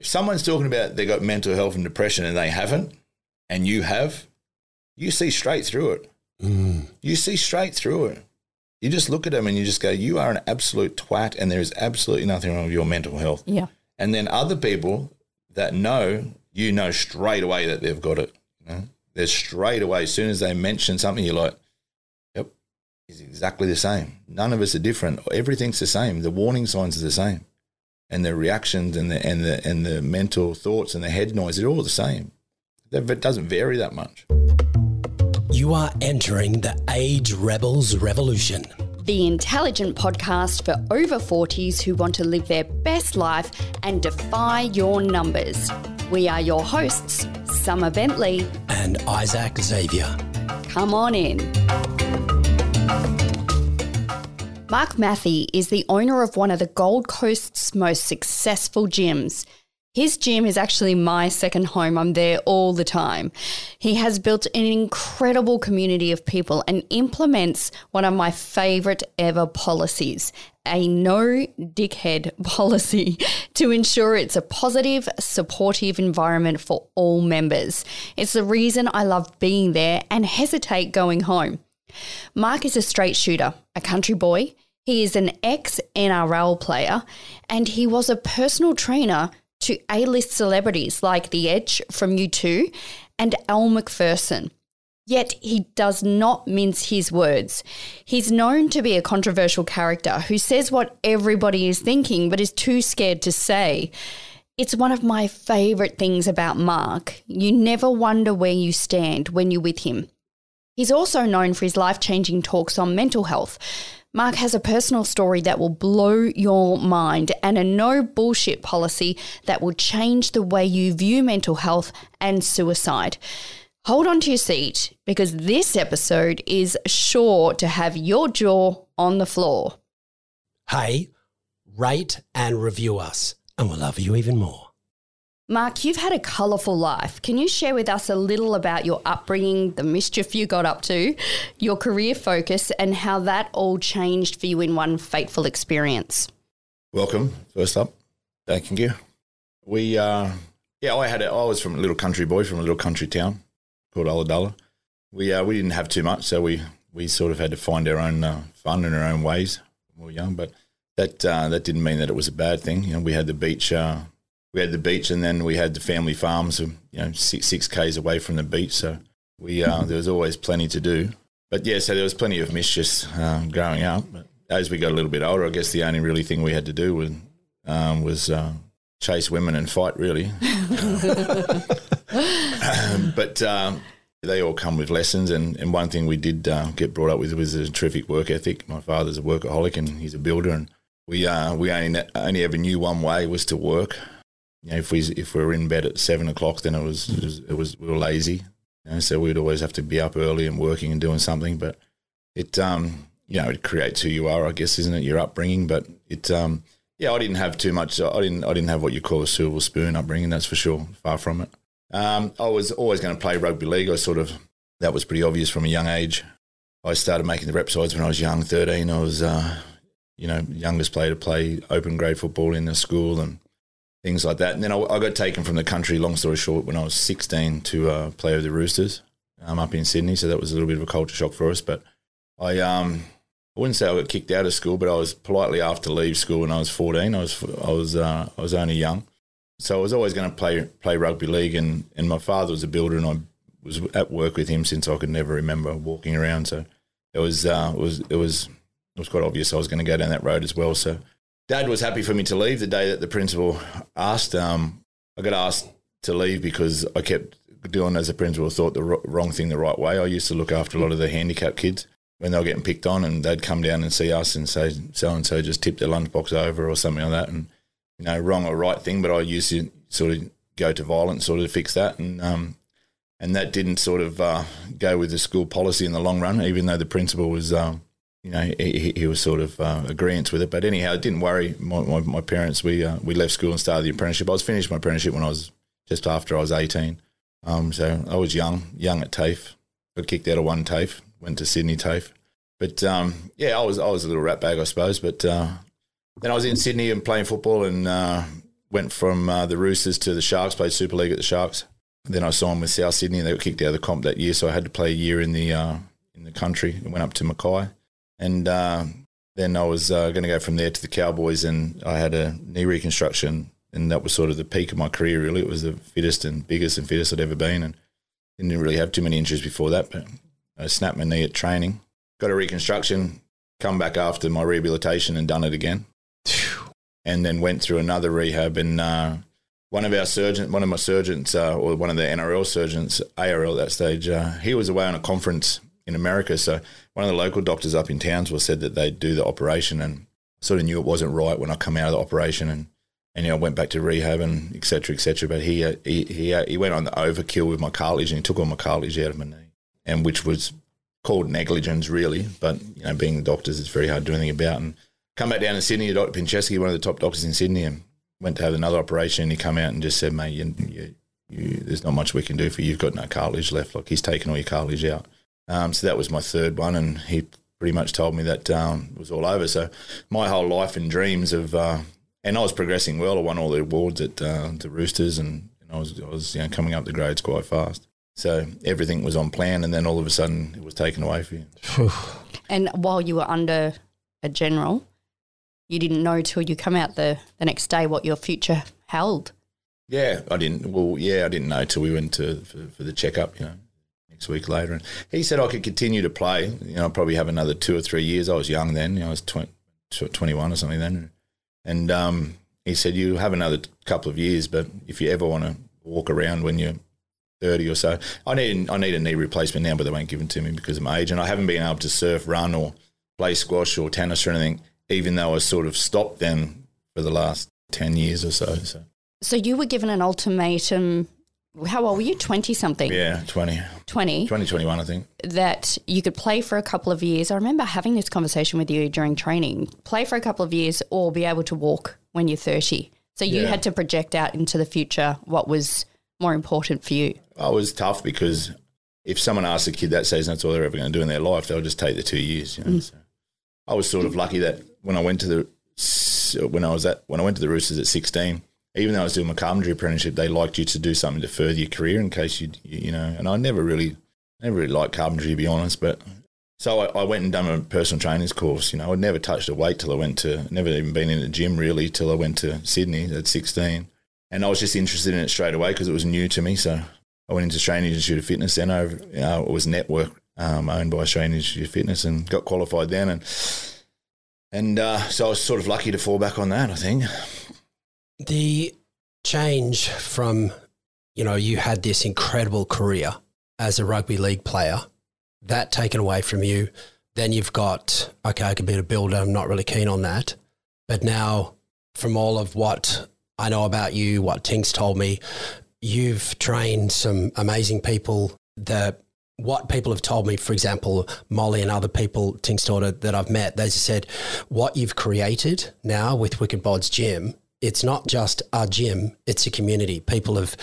If someone's talking about they got mental health and depression and they haven't, and you have, you see straight through it. Mm. You see straight through it. You just look at them and you just go, you are an absolute twat, and there is absolutely nothing wrong with your mental health. Yeah. And then other people that know, you know straight away that they've got it. You know? They're straight away, as soon as they mention something, you're like, yep, it's exactly the same. None of us are different. Everything's the same. The warning signs are the same. And the reactions and the, and the, and the mental thoughts and the head noise, they're all the same. It doesn't vary that much. You are entering the Age Rebels Revolution. The intelligent podcast for over 40s who want to live their best life and defy your numbers. We are your hosts, Summer Bentley. And Isaac Xavier. Come on in. Mark Mathie is the owner of one of the Gold Coast's most successful gyms. His gym is actually my second home. I'm there all the time. He has built an incredible community of people and implements one of my favorite ever policies a no dickhead policy to ensure it's a positive, supportive environment for all members. It's the reason I love being there and hesitate going home. Mark is a straight shooter, a country boy. He is an ex NRL player and he was a personal trainer to A list celebrities like The Edge from U2 and Elle Macpherson. Yet he does not mince his words. He's known to be a controversial character who says what everybody is thinking but is too scared to say. It's one of my favourite things about Mark. You never wonder where you stand when you're with him. He's also known for his life changing talks on mental health. Mark has a personal story that will blow your mind and a no bullshit policy that will change the way you view mental health and suicide. Hold on to your seat because this episode is sure to have your jaw on the floor. Hey, rate and review us, and we'll love you even more. Mark, you've had a colourful life. Can you share with us a little about your upbringing, the mischief you got up to, your career focus, and how that all changed for you in one fateful experience? Welcome, first up. Thank you. We, uh, yeah, I had, a, I was from a little country boy from a little country town called Ulladulla. We, uh, we didn't have too much, so we, we sort of had to find our own uh, fun in our own ways when we were young. But that, uh, that didn't mean that it was a bad thing. You know, we had the beach uh, we had the beach, and then we had the family farms, you know, six, six k's away from the beach. So we uh, there was always plenty to do. But yeah, so there was plenty of mischief um, growing up. But as we got a little bit older, I guess the only really thing we had to do was um, was uh, chase women and fight, really. but um, they all come with lessons, and, and one thing we did uh, get brought up with was a terrific work ethic. My father's a workaholic, and he's a builder, and we uh, we only only ever knew one way was to work you know, if we if we were in bed at seven o'clock, then it was it was, it was we were lazy. You know, so we'd always have to be up early and working and doing something. But it um you know it creates who you are, I guess, isn't it? Your upbringing. But it um yeah, I didn't have too much. I didn't I didn't have what you call a silver spoon upbringing. That's for sure. Far from it. Um, I was always going to play rugby league. I sort of that was pretty obvious from a young age. I started making the rep sides when I was young, thirteen. I was uh, you know youngest player to play open grade football in the school and things like that. And then I, I, got taken from the country, long story short, when I was 16 to uh, play with the Roosters um, up in Sydney. So that was a little bit of a culture shock for us. But I, um, I wouldn't say I got kicked out of school, but I was politely asked to leave school when I was 14. I was, I was, uh, I was only young. So I was always going to play, play rugby league. And, and my father was a builder and I was at work with him since I could never remember walking around. So it was, uh, it was, it was, it was quite obvious I was going to go down that road as well. So Dad was happy for me to leave the day that the principal asked. Um, I got asked to leave because I kept doing as a principal thought the wrong thing the right way. I used to look after a lot of the handicapped kids when they were getting picked on, and they'd come down and see us and say so and so just tipped their lunchbox over or something like that, and you know wrong or right thing. But I used to sort of go to violence sort of to fix that, and um, and that didn't sort of uh, go with the school policy in the long run, even though the principal was. Um, you know, he, he was sort of uh, agreement with it. But anyhow, it didn't worry my, my, my parents. We uh, we left school and started the apprenticeship. I was finished my apprenticeship when I was just after I was 18. Um, so I was young, young at TAFE. Got kicked out of one TAFE, went to Sydney TAFE. But um, yeah, I was I was a little rat bag, I suppose. But uh, then I was in Sydney and playing football, and uh, went from uh, the Roosters to the Sharks, played Super League at the Sharks. Then I signed with South Sydney, and they got kicked out of the comp that year, so I had to play a year in the uh, in the country. I went up to Mackay, and uh, then I was uh, going to go from there to the Cowboys, and I had a knee reconstruction, and that was sort of the peak of my career. Really, it was the fittest and biggest and fittest I'd ever been, and didn't really have too many injuries before that. But I snapped my knee at training, got a reconstruction, come back after my rehabilitation, and done it again, and then went through another rehab and. Uh, one of our surgeons, one of my surgeons, uh, or one of the NRL surgeons, ARL at that stage, uh, he was away on a conference in America. So one of the local doctors up in Townsville said that they'd do the operation and sort of knew it wasn't right when I come out of the operation and, and you know, I went back to rehab and et cetera, et cetera. But he, uh, he, he, uh, he went on the overkill with my cartilage and he took all my cartilage out of my knee and which was called negligence really. But, you know, being the doctors, it's very hard to do anything about. And come back down to Sydney, Dr. Pinczewski, one of the top doctors in Sydney and went to have another operation and he come out and just said, mate, you, you, you, there's not much we can do for you. You've got no cartilage left. Like he's taken all your cartilage out. Um, so that was my third one, and he pretty much told me that um, it was all over. So my whole life and dreams of, uh, and I was progressing well. I won all the awards at uh, the Roosters, and, and I was I was you know, coming up the grades quite fast. So everything was on plan, and then all of a sudden it was taken away from you. And while you were under a general, you didn't know till you come out the, the next day what your future held. Yeah, I didn't. Well, yeah, I didn't know till we went to for, for the checkup. You know, next week later, and he said I could continue to play. You know, I'd probably have another two or three years. I was young then. You know, I was 20, 21 or something then, and um, he said you have another couple of years, but if you ever want to walk around when you're 30 or so, I need I need a knee replacement now, but they won't give it to me because of my age, and I haven't been able to surf, run, or play squash or tennis or anything, even though I sort of stopped them for the last 10 years or so. So So you were given an ultimatum. How old were you? 20 something? yeah, 20, 20. 2021, I think. That you could play for a couple of years. I remember having this conversation with you during training play for a couple of years or be able to walk when you're 30. So you Yeah. had to project out into the future what was more important for you. I was tough because if someone asks a kid that season that's all they're ever going to do in their life, they'll just take the two years. You know? Mm. So I was sort of lucky that when I went to the when I was at when I went to the Roosters at sixteen, even though I was doing my carpentry apprenticeship, they liked you to do something to further your career in case you you know. And I never really never really liked carpentry to be honest, but. So I, I went and done a personal trainers course. You know, I'd never touched a weight till I went to, never even been in a gym really till I went to Sydney at 16. And I was just interested in it straight away because it was new to me. So I went into Australian Institute of Fitness then. Over, you know, it was network um, owned by Australian Institute of Fitness and got qualified then. And and uh, so I was sort of lucky to fall back on that, I think. The change from you know you had this incredible career as a rugby league player that taken away from you then you've got okay i can be a builder i'm not really keen on that. But now from all of what i know about you what tink's told me you've trained some amazing people that what people have told me, for example, Molly and other people, Tink's daughter that I've met, they said what you've created now with Wicked Bodz Gym, it's not just a gym, it's a community. People have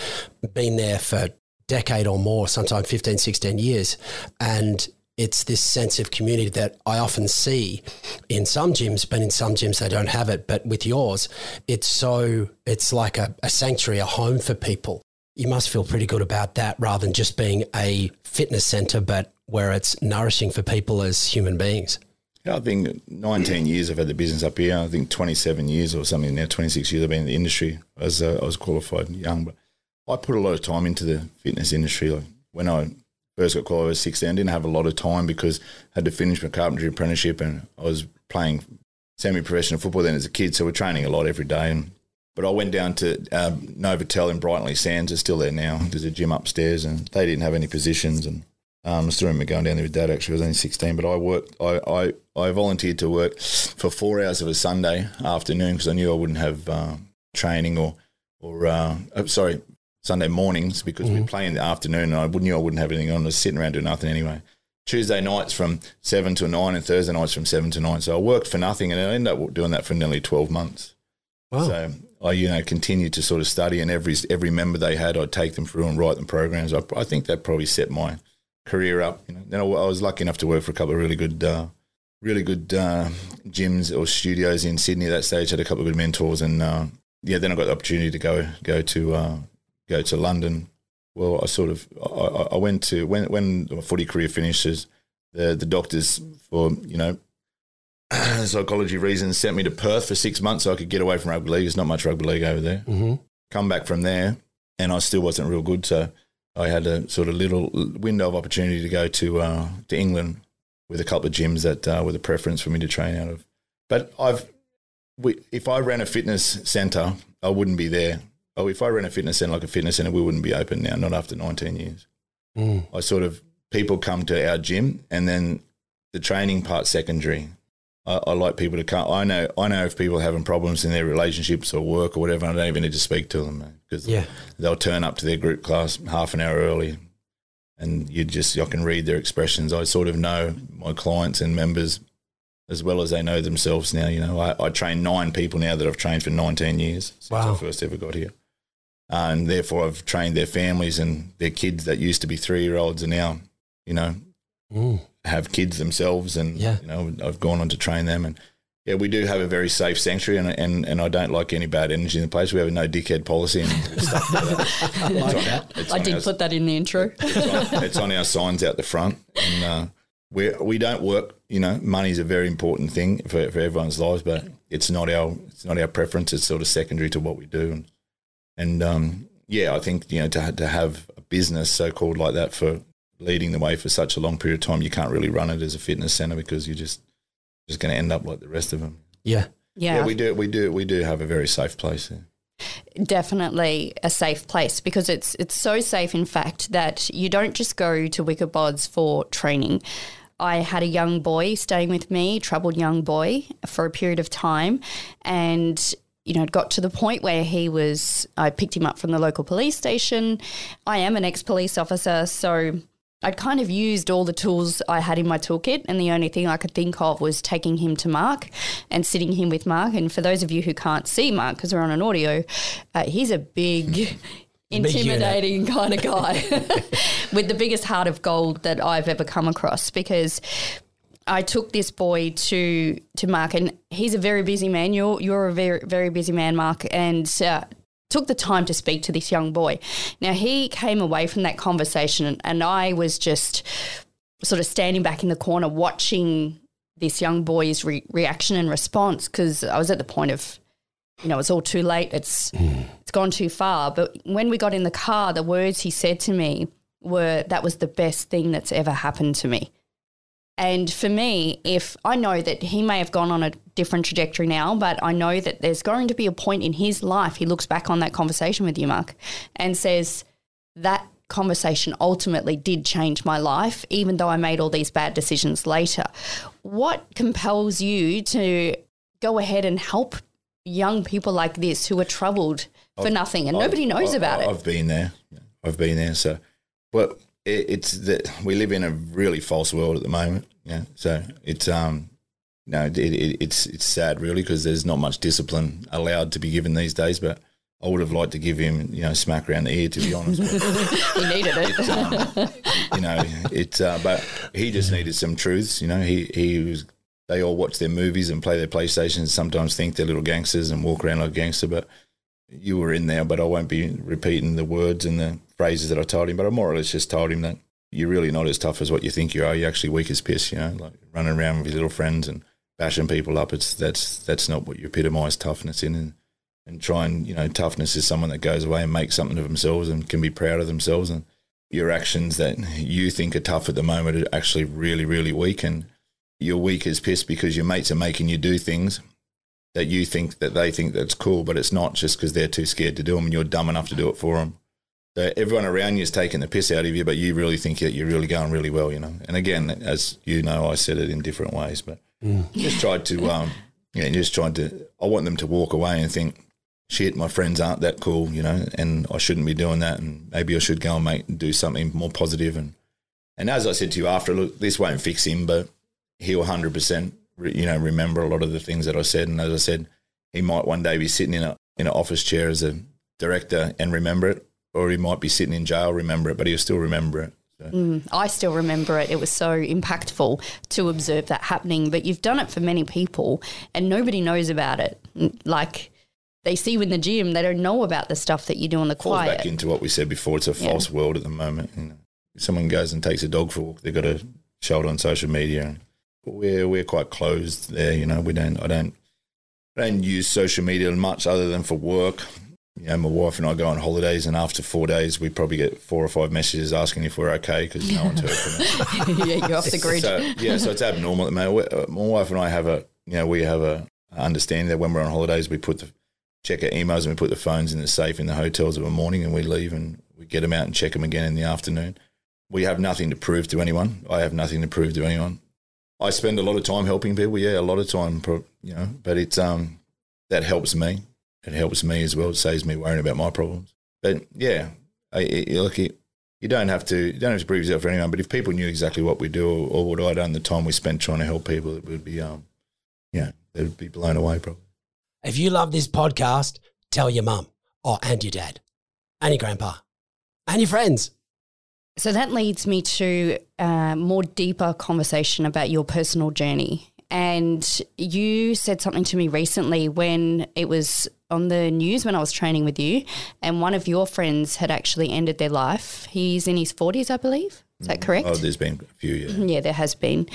been there for decade or more, sometimes 15, 16 years. And it's this sense of community that I often see in some gyms, but in some gyms they don't have it. But with yours, it's so, it's like a, a sanctuary, a home for people you must feel pretty good about that rather than just being a fitness center, but where it's nourishing for people as human beings. Yeah, I think 19 years I've had the business up here. I think 27 years or something now, 26 years I've been in the industry. As uh, I was qualified young, but I put a lot of time into the fitness industry. Like when I first got qualified at 16, I didn't have a lot of time because I had to finish my carpentry apprenticeship and I was playing semi-professional football then as a kid. So we're training a lot every day. And but I went down to um, Novotel in Brighton-Le-Sands. It's still there now. There's a gym upstairs, and they didn't have any positions. And um, I still remember going down there with Dad. Actually, I was only 16, but I worked. I, I, I volunteered to work for four hours of a Sunday afternoon because I knew I wouldn't have uh, training or or uh, oh, sorry Sunday mornings because we'd play in the afternoon, and I knew I wouldn't have anything on. I was sitting around doing nothing anyway. Tuesday nights from seven to nine, and Thursday nights from seven to nine. So I worked for nothing, and I ended up doing that for nearly 12 months. Wow. So I, you know, continued to sort of study, and every every member they had, I'd take them through and write them programs. I, I think that probably set my career up. You know, then I, I was lucky enough to work for a couple of really good, uh, really good uh, gyms or studios in Sydney. At that stage, had a couple of good mentors, and uh, yeah, then I got the opportunity to go go to uh, go to London. Well, I sort of I, I went to when when my footy career finishes, the the doctors for you know psychology reasons sent me to Perth for six months so I could get away from rugby league. There's not much rugby league over there. Mm-hmm. Come back from there, and I still wasn't real good. So I had a sort of little window of opportunity to go to uh, to England with a couple of gyms that uh, were the preference for me to train out of. But I've we, if I ran a fitness center, I wouldn't be there. Oh, if I ran a fitness center like a fitness center, we wouldn't be open now. Not after 19 years. Mm. I sort of people come to our gym, and then the training part secondary. I, I like people to come. I know. I know if people are having problems in their relationships or work or whatever. I don't even need to speak to them because Yeah. they'll turn up to their group class half an hour early, and you just I can read their expressions. I sort of know my clients and members as well as they know themselves now. You know, I, I train nine people now that I've trained for 19 years since Wow. I first ever got here. Uh, and therefore, I've trained their families and their kids that used to be three year olds are now, you know, Mm. have kids themselves. And, Yeah. you know, I've gone on to train them. And yeah, we do have a very safe sanctuary, and, and, and I don't like any bad energy in the place. We have a no dickhead policy and stuff like that. I like that. I did our- put that in the intro. it's on, it's on our signs out the front, and uh, we we don't work. You know, money is a very important thing for, for everyone's lives, but it's not our it's not our preference. It's sort of secondary to what we do, and and um, yeah, I think you know to to have a business so called like that for leading the way for such a long period of time, you can't really run it as a fitness center because you're just just going to end up like the rest of them. Yeah. Yeah, we do we do we do have a very safe place. There. definitely a safe place because it's it's so safe in fact that you don't just go to Wicked Bodz for training. I had a young boy staying with me, troubled young boy, for a period of time, and you know, it got to the point where he was. I picked him up from the local police station. I am an ex-police officer, so I'd kind of used all the tools I had in my toolkit, and the only thing I could think of was taking him to Mark and sitting him with Mark. And for those of you who can't see Mark because we're on an audio, uh, he's a big, intimidating kind of guy with the biggest heart of gold that I've ever come across because. I took this boy to to Mark, and he's a very busy man. You're you're a very very busy man, Mark, and uh, took the time to speak to this young boy. Now he came away from that conversation, and, I was just sort of standing back in the corner watching this young boy's re- reaction and response because I was at the point of, you know, it's all too late. It's hmm. it's gone too far. But when we got in the car, the words he said to me were, "That was the best thing that's ever happened to me." And for me, if I know that he may have gone on a different trajectory now, but I know that there's going to be a point in his life he looks back on that conversation with you, Mark, and says, that conversation ultimately did change my life, even though I made all these bad decisions later. What compels you to go ahead and help young people like this who are troubled for nothing and nobody knows I- about it? I've been there. I've been there. So, but it's that we live in a really false world at the moment. Yeah. So it's um, no, it, it, it's it's sad really because there's not much discipline allowed to be given these days. But I would have liked to give him you know a smack around the ear to be honest. But, he needed it. um, you know, it. Uh, but he just needed some truths. You know, he he was. They all watch their movies and play their PlayStation. And sometimes think they're little gangsters and walk around like a gangster. But you were in there. But I won't be repeating the words and the phrases that I told him. But I more or less just told him that you're really not as tough as what you think you are. You're actually weak as piss. You know, like running around with your little friends and bashing people up. It's that's that's not what you epitomise toughness in. And, and try and you know toughness is someone that goes away and makes something of themselves and can be proud of themselves and your actions that you think are tough at the moment are actually really really weak and you're weak as piss because your mates are making you do things that you think that they think that's cool but it's not just because they're too scared to do them and you're dumb enough to do it for them so everyone around you is taking the piss out of you but you really think that you're really going really well you know and again as you know I said it in different ways but just tried to um you know just tried to I want them to walk away and think shit, my friends aren't that cool, you know, and I shouldn't be doing that, and maybe I should go and make do something more positive. And and as I said to you after, look, this won't fix him, but he'll hundred percent, you know, remember a lot of the things that I said. And as I said, he might one day be sitting in a in an office chair as a director and remember it, or he might be sitting in jail, remember it, but he'll still remember it. So, mm, I still remember it. It was so impactful to observe that happening. But you've done it for many people, and nobody knows about it. Mm, like they see you in the gym, they don't know about the stuff that you do on the falls quiet. back into what we said before. It's a Yeah. false world at the moment. You know, if someone goes and takes a dog for a walk, they've got to show it on social media. We're we're quite closed there. You know, we don't. I don't. I don't use social media much other than for work. You know, my wife and I go on holidays, and after four days, we probably get four or five messages asking if we're okay because no one's heard from us. yeah, you're off the grid. So yeah, so it's abnormal at the moment. We- uh, My wife and I have a, you know, we have a understanding that when we're on holidays, we put the check our emails and we put the phones in the safe in the hotels of a morning, and we leave and we get them out and check them again in the afternoon. We have nothing to prove to anyone. I have nothing to prove to anyone. I spend a lot of time helping people. Yeah, a lot of time, you know, but it's um that helps me. It helps me as well. It saves me worrying about my problems. But yeah, I, I, look, it, you don't have to you don't have to prove yourself for anyone. But if people knew exactly what we do or, or what I done, the time we spent trying to help people, it would be um, yeah, they would be blown away probably. If you love this podcast, tell your mum, oh, and your dad, and your grandpa, and your friends. So that leads me to a more deeper conversation about your personal journey. And you said something to me recently when it was on the news when I was training with you, and one of your friends had actually ended their life. He's in his 40s, I believe. Is that mm. correct? Oh, there's been a few, yeah. Yeah, there has been.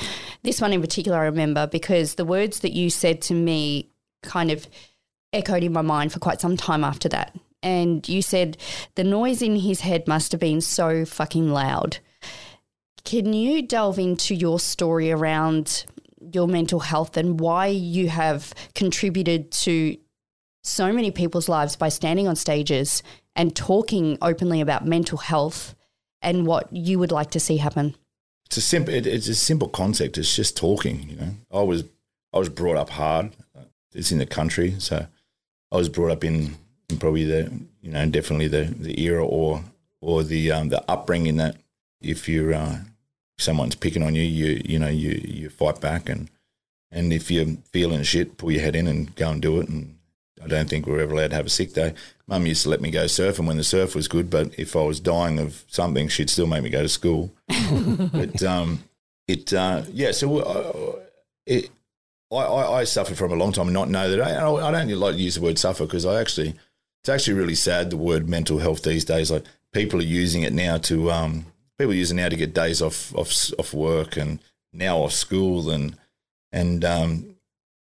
This one in particular, I remember because the words that you said to me kind of echoed in my mind for quite some time after that. And you said the noise in his head must have been so fucking loud. Can you delve into your story around your mental health and why you have contributed to so many people's lives by standing on stages and talking openly about mental health and what you would like to see happen? It's a simple. It, it's a simple concept. It's just talking. You know, I was I was brought up hard. It's in the country, so I was brought up in, in probably the you know definitely the, the era or or the um, the upbringing that if you're uh, someone's picking on you, you you know you you fight back and and if you're feeling shit, pull your head in and go and do it. And I don't think we were ever allowed to have a sick day. Mum used to let me go surfing when the surf was good, but if I was dying of something, she'd still make me go to school. but um, it uh, yeah, so uh, it. I, I, I suffered from a long time and not know that. I, I don't like to use the word suffer because I actually, it's actually really sad the word mental health these days. Like people are using it now to, um, people use it now to get days off, off, off work and now off school and, and um,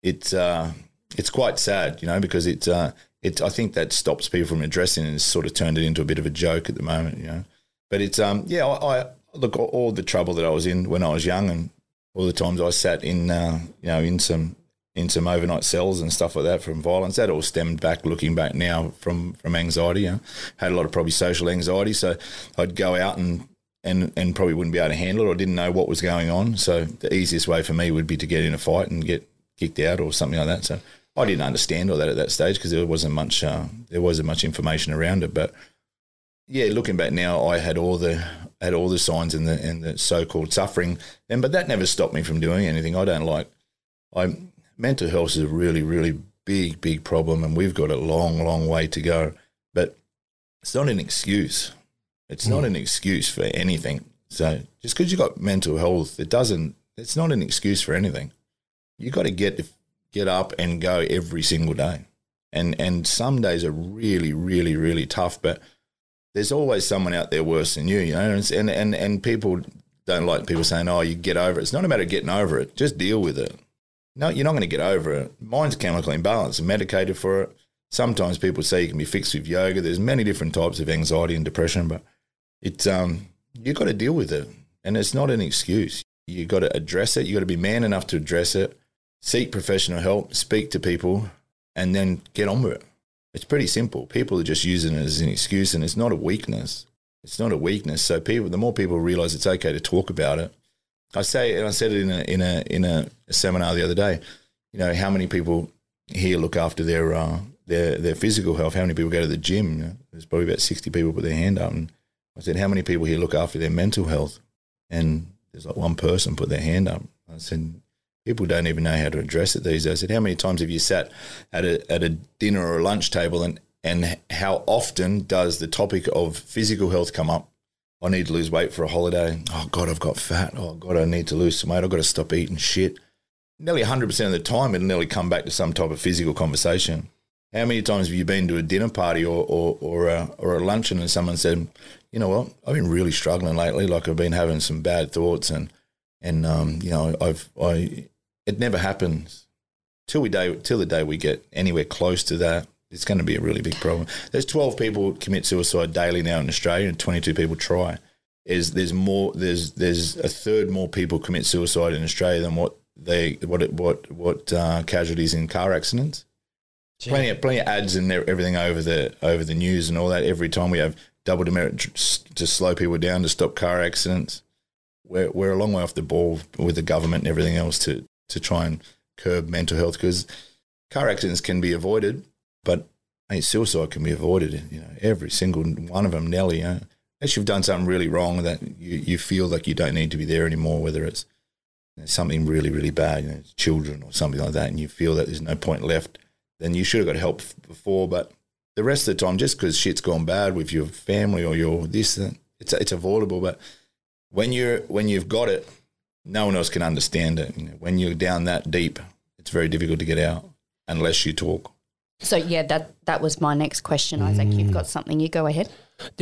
it's, uh, it's quite sad, you know, because it's uh, it, I think that stops people from addressing it and sort of turned it into a bit of a joke at the moment, you know. But it's, um, yeah, I, I look all the trouble that I was in when I was young and all the times I sat in, uh, you know, in some in some overnight cells and stuff like that from violence. That all stemmed back, looking back now, from from anxiety. Know? Had a lot of probably social anxiety, so I'd go out and. And, and probably wouldn't be able to handle it or didn't know what was going on. So the easiest way for me would be to get in a fight and get kicked out or something like that. So I didn't understand all that at that stage because there wasn't much uh, there wasn't much information around it. But yeah, looking back now, I had all the had all the signs and the and the so called suffering, and but that never stopped me from doing anything. I don't like. I mental health is a really really big big problem, and we've got a long long way to go. But it's not an excuse. It's not an excuse for anything. So just because you've got mental health, it doesn't. It's not an excuse for anything. You got to get get up and go every single day, and and some days are really really really tough, but there's always someone out there worse than you, you know, and and and people don't like people saying, "Oh, you get over it." It's not a matter of getting over it; just deal with it. No, you're not going to get over it. Mind's chemical imbalance, I'm medicated for it. Sometimes people say you can be fixed with yoga. There's many different types of anxiety and depression, but it's um you got to deal with it, and it's not an excuse. You've got to address it. You've got to be man enough to address it. Seek professional help. Speak to people, and then get on with it. It's pretty simple. People are just using it as an excuse, and it's not a weakness. It's not a weakness. So people, the more people realize it's okay to talk about it. I say, and I said it in a in a in a, seminar the other day. You know, how many people here look after their uh, their their physical health? How many people go to the gym? There's probably about sixty people put their hand up, and I said, how many people here look after their mental health? And there's like one person put their hand up. I said, people don't even know how to address it these days. I said, how many times have you sat at a, at a dinner or a lunch table and, and how often does the topic of physical health come up? I need to lose weight for a holiday. Oh, God, I've got fat. Oh, God, I need to lose some weight. I've got to stop eating shit. Nearly 100% of the time, it'll nearly come back to some type of physical conversation. How many times have you been to a dinner party or or or a, or a luncheon and someone said, you know what, I've been really struggling lately. Like I've been having some bad thoughts and and um, you know I've I it never happens till we day till the day we get anywhere close to that. It's going to be a really big problem. There's 12 people commit suicide daily now in Australia, and 22 people try. Is there's more there's there's a third more people commit suicide in Australia than what they what it, what what uh, casualties in car accidents. Plenty of, plenty of ads and everything over the over the news and all that. Every time we have double demerit to slow people down to stop car accidents. We're we're a long way off the ball with the government and everything else to to try and curb mental health because car accidents can be avoided, but suicide can be avoided. You know, every single one of them, Nelly. You know, unless you've done something really wrong that you, you feel like you don't need to be there anymore, whether it's you know, something really really bad, you know, children or something like that, and you feel that there's no point left then you should have got help before. But the rest of the time, just because shit's gone bad with your family or your this, it's it's avoidable. But when you're when you've got it, no one else can understand it. You know, when you're down that deep, it's very difficult to get out unless you talk. So yeah, that that was my next question, Isaac. Mm. You've got something. You go ahead.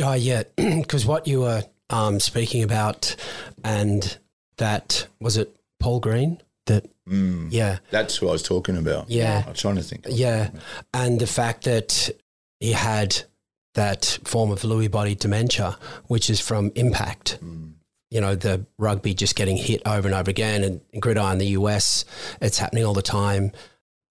Oh yeah, because what you were um, speaking about, and that was it, Paul Green that mm, yeah that's who i was talking about yeah i'm trying to think yeah and the fact that he had that form of lewy body dementia which is from impact mm. You know the rugby just getting hit over and over again and gridiron the us it's happening all the time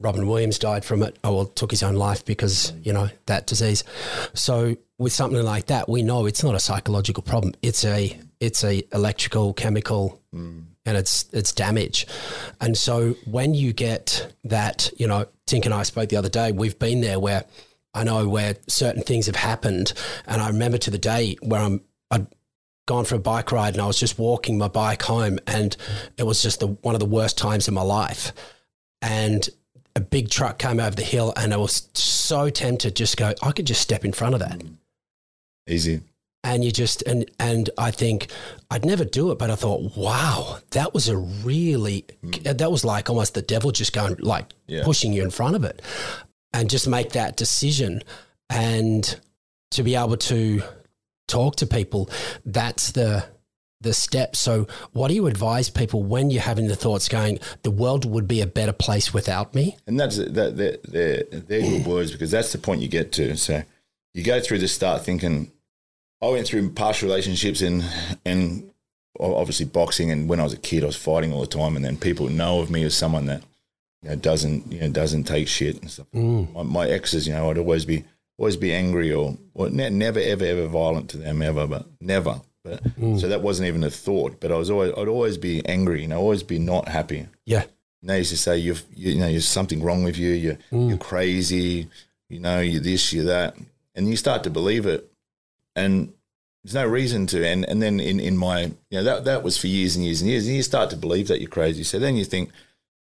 Robin Williams died from it. Oh, well, took his own life because, you know, that disease. So with something like that, we know it's not a psychological problem. It's a, it's a electrical, chemical mm and it's it's damage. And so when you get that, you know, Tink and I spoke the other day, we've been there where I know where certain things have happened. And I remember to the day where I'm I'd gone for a bike ride and I was just walking my bike home and it was just the one of the worst times in my life. And a big truck came over the hill and I was so tempted just go, I could just step in front of that. Easy and you just and and I think I'd never do it, but I thought, wow, that was a really mm. that was like almost the devil just going like yeah. pushing you in front of it, and just make that decision, and to be able to talk to people, that's the the step. So, what do you advise people when you're having the thoughts going, the world would be a better place without me? And that's that they're, they're, they're good words because that's the point you get to. So, you go through this, start thinking I went through past relationships and and obviously boxing. And when I was a kid, I was fighting all the time. And then people know of me as someone that you know doesn't you know doesn't take shit and stuff. Mm. My, my, exes, you know, I'd always be always be angry or, or ne- never ever ever violent to them ever, but never. But mm. so that wasn't even a thought. But I was always I'd always be angry. You know, always be not happy. Yeah. And they used to say you've you, you know there's something wrong with you. You're mm. you're crazy. You know, you're this, you're that, and you start to believe it and there's no reason to. And and then in, in my you know that that was for years and years and years, and you start to believe that you're crazy. So then you think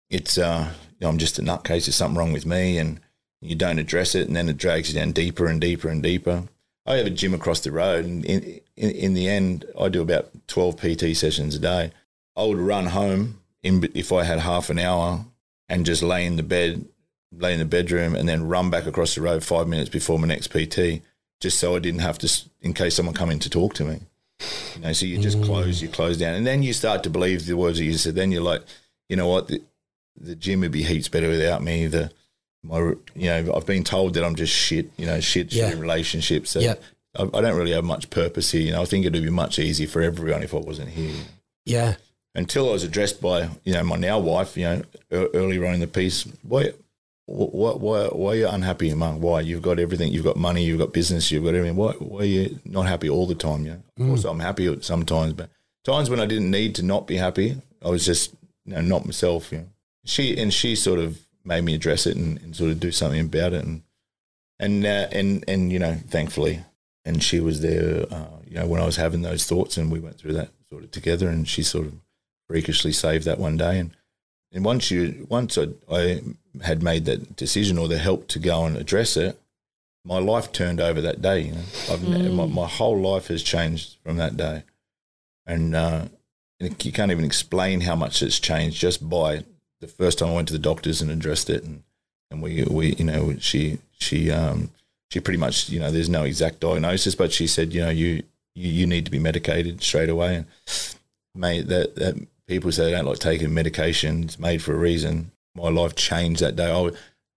it's uh you know, I'm just a nutcase. There's something wrong with me, and you don't address it, and then it drags you down deeper and deeper and deeper. I have a gym across the road, and in, in, in the end, I do about 12 PT sessions a day. I would run home in, if I had half an hour and just lay in the bed, lay in the bedroom, and then run back across the road five minutes before my next PT just so I didn't have to, in case someone come in to talk to me. You know, so you just mm. close, you close down, and then you start to believe the words that you said. Then you're like, you know what, the, the gym would be heaps better without me. The my, you know, I've been told that I'm just shit. You know, shit, yeah. shit in relationships. So I, I, don't really have much purpose here. You know, I think it'd be much easier for everyone if I wasn't here. Yeah. Until I was addressed by, you know, my now wife. You know, earlier on in the piece, why why, why, why are you unhappy, Mark? Why? You've got everything. You've got money. You've got business. You've got everything. Why, why are you not happy all the time? Yeah. Of mm. course, I'm happy sometimes, but times when I didn't need to not be happy, I was just you know, not myself. You know. She and she sort of made me address it and, and sort of do something about it, and and uh, and and you know, thankfully, and she was there. Uh, you know, when I was having those thoughts, and we went through that sort of together, and she sort of freakishly saved that one day, and and once you once I, I had made that decision or the help to go and address it, my life turned over that day. You know, mm. my, my, whole life has changed from that day, and, uh, and you can't even explain how much it's changed just by the first time I went to the doctors and addressed it, and and we we you know she she um she pretty much you know there's no exact diagnosis, but she said you know you you, you need to be medicated straight away, and mate that that people say they don't like taking medication. It's made for a reason. My life changed that day. I,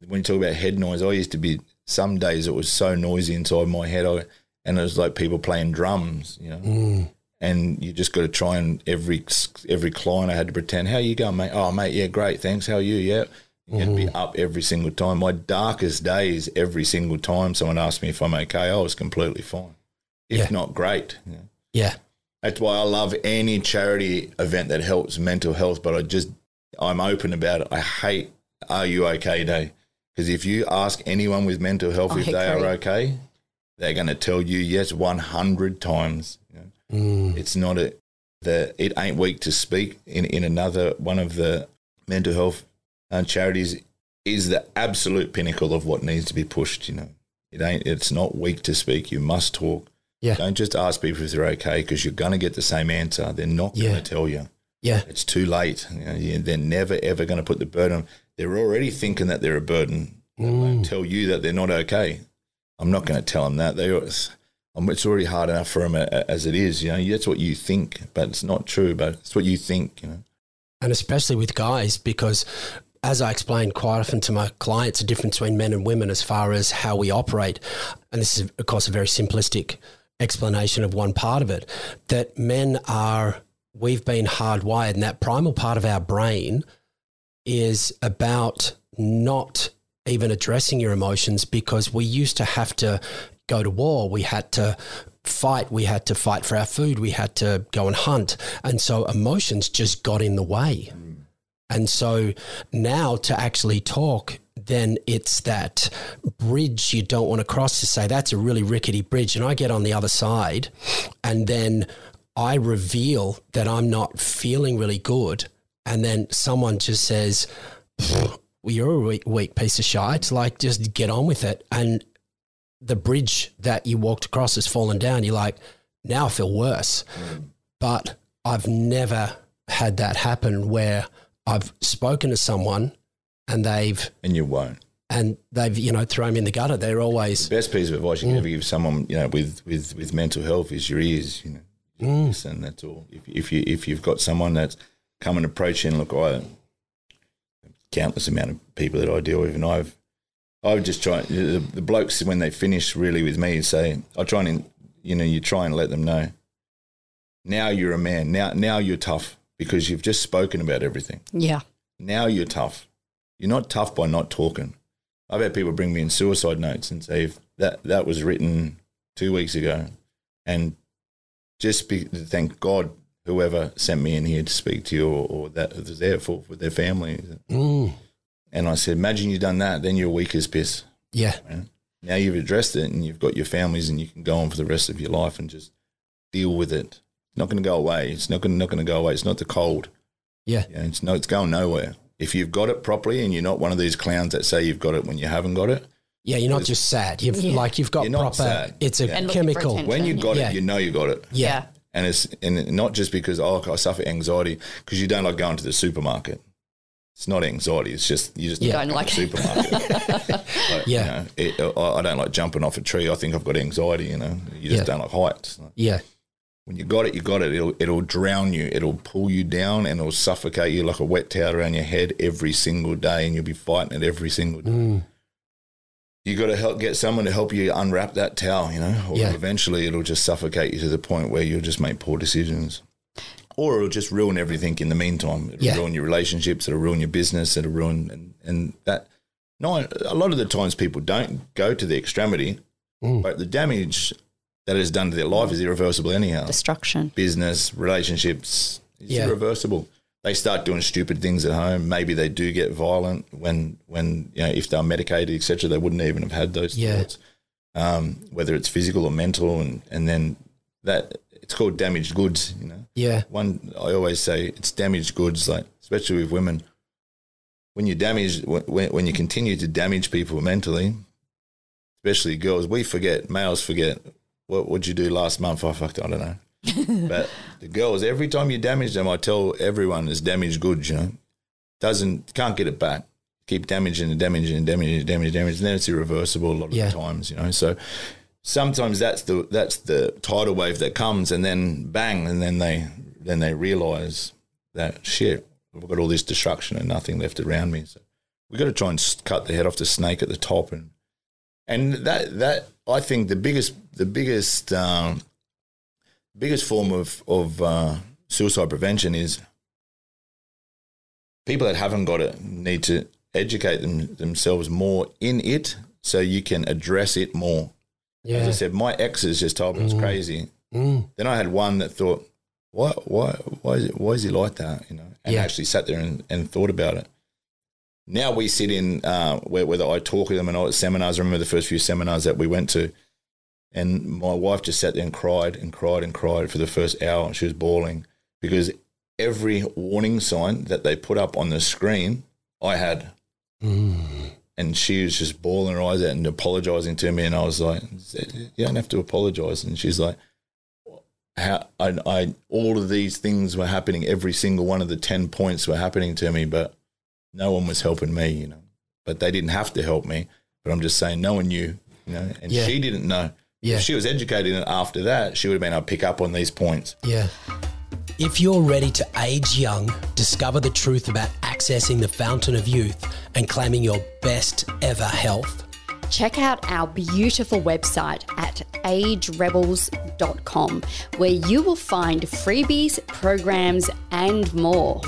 when you talk about head noise, I used to be some days it was so noisy inside my head, I, and it was like people playing drums, you know. Mm. And you just got to try and every every client I had to pretend, how you going, mate? Oh, mate, yeah, great, thanks. How are you? Yeah. You had to be mm-hmm. up every single time. My darkest days, every single time someone asked me if I'm okay, I was completely fine, if Yeah. not great. you know. Yeah. That's why I love any charity event that helps mental health, but I just, I'm open about it. I hate Are You Okay Day. Because if you ask anyone with mental health I if they agree. are okay, they're going to tell you yes 100 times. Mm. It's not a, the, it ain't weak to speak in, in another one of the mental health uh, charities is the absolute pinnacle of what needs to be pushed. You know, it ain't, it's not weak to speak. You must talk. Yeah. Don't just ask people if they're okay because you're going to get the same answer. They're not Yeah. going to tell you. Yeah. It's too late. You know, you- they're never ever going to put the burden. on. They're already thinking that they're a burden. They won't tell you that they're not okay. I'm not going to tell them that. They, um, it's already hard enough for them uh, uh, as it is. You know, that's what you think, but it's not true. But it's what you think. You know. and especially with guys because as I explain quite often to my clients, the difference between men and women as far as how we operate, and this is of course a very simplistic explanation of one part of it, that men are we've been hardwired, and that primal part of our brain is about not even addressing your emotions because we used to have to go to war. We had to fight. We had to fight for our food. We had to go and hunt. And so emotions just got in the way. And so now to actually talk, then it's that bridge you don't want to cross to say that's a really rickety bridge. And I get on the other side and then I reveal that I'm not feeling really good. And then someone just says, well, you're a weak, weak piece of shite. Like, just get on with it. And the bridge that you walked across has fallen down. You're like, now I feel worse. But I've never had that happen where I've spoken to someone and they've And you won't. and they've you know thrown me in the gutter. They're always The best piece of advice you can ever give someone, you know, with, with, with mental health is your ears. You know, Mm. listen. That's all. If, if you if you've got someone that's come and approach you and look, I countless amount of people that I deal with, and I've I've just try the, the blokes when they finish really with me say I try and you know you try and let them know. Now you're a man. Now now you're tough because you've just spoken about everything. Yeah. Now you're tough. You're not tough by not talking. I've had people bring me in suicide notes and say if that that was written two weeks ago, and just be thank God whoever sent me in here to speak to you or, or that was there for for their family. mm, And I said, imagine you've done that, then you're weak as piss. yeah, Man. Now you've addressed it and you've got your families and you can go on for the rest of your life and just deal with it. It's not going to go away. It's not going not going to go away. It's not the cold. yeah, Yeah, it's no, it's going nowhere. If you've got it properly and you're not one of these clowns that say you've got it when you haven't got it, yeah. You're not just sad. You've Yeah. like you've got You're not proper. sad. It's a Yeah. And looking for chemical. when you got Yeah. it, you know you got it. Yeah, And it's and not just because oh I suffer anxiety because you don't like going to the supermarket. It's not anxiety. It's just you just Yeah. don't like the supermarket. Like, Yeah. you know, it, I I don't like jumping off a tree. I think I've got anxiety. You know, you just Yeah. don't like heights. yeah, When you got it, you got it. It'll it'll drown you. It'll pull you down and it'll suffocate you like a wet towel around your head every single day, and you'll be fighting it every single day. mm, You got to help get someone to help you unwrap that towel, you know, or Yeah. eventually it'll just suffocate you to the point where you'll just make poor decisions, or it'll just ruin everything in the meantime. It'll Yeah. ruin your relationships. It'll ruin your business. It'll ruin and and that. No, a lot of the times people don't go to the extremity, Mm. but the damage that is done to their life is irreversible anyhow. Destruction. Business, relationships, it's Yeah. irreversible. They start doing stupid things at home. Maybe they do get violent when, when you know, if they're medicated, etc. They wouldn't even have had those Yeah. thoughts. Um, whether it's physical or mental, and and then that it's called damaged goods. You know, yeah, one I always say it's damaged goods, like especially with women. When you damage, when when you continue to damage people mentally, especially girls, we forget. Males forget. What would you do last month? I fucked. I don't know. but the girls, every time you damage them, I tell everyone it's damaged goods. You know, doesn't can't get it back. keep damaging and damaging and damaging and damaging and then it's irreversible a lot of Yeah. the times, you know. So sometimes that's the that's the tidal wave that comes, and then bang, and then they then they realise that shit, I've got all this destruction and nothing left around me. So we've got to try and cut the head off the snake at the top, and and that that I think the biggest the biggest um, biggest form of of uh, suicide prevention is people that haven't got it need to educate them, themselves more in it so you can address it more. As I said, my exes just told me it was crazy. Mm. Then I had one that thought, why, why, why, is, it, why is he like that? You know, and Yeah. actually sat there and, and thought about it. Now we sit in uh, where, whether I talk with them and all at seminars. I remember the first few seminars that we went to, and my wife just sat there and cried and cried and cried for the first hour. She was bawling because every warning sign that they put up on the screen, I had Mm. And she was just bawling her eyes out and apologizing to me. And I was like, "You don't have to apologize." And she's like, "How I, I all of these things were happening. Every single one of the ten points were happening to me, but no one was helping me. You know, but they didn't have to help me. But I'm just saying, no one knew. You know, and Yeah. she didn't know. Yeah. If she was educated after that, she would have been able to pick up on these points. Yeah. If you're ready to age young, discover the truth about accessing the fountain of youth, and claiming your best ever health, Check out our beautiful website at agerebels.com, where you will find freebies, programs, and more.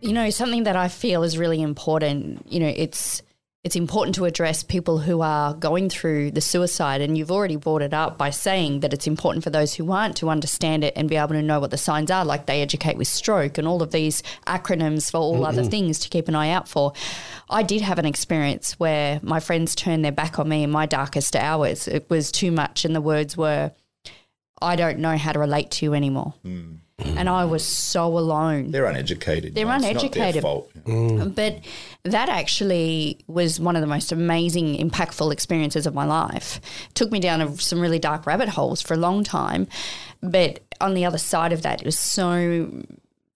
You know, something that I feel is really important, you know, it's it's important to address people who are going through the suicide and you've already brought it up by saying that it's important for those who aren't to understand it and be able to know what the signs are like they educate with stroke and all of these acronyms for all other things to keep an eye out for. I did have an experience where my friends turned their back on me in my darkest hours. It was too much and the words were i don't know how to relate to you anymore mm. Mm. and i was so alone They're uneducated. They're you know, it's not their uneducated. fault. Mm. Mm. but that actually was one of the most amazing, impactful experiences of my life. Took me down a, some really dark rabbit holes for a long time. But on the other side of that, it was so,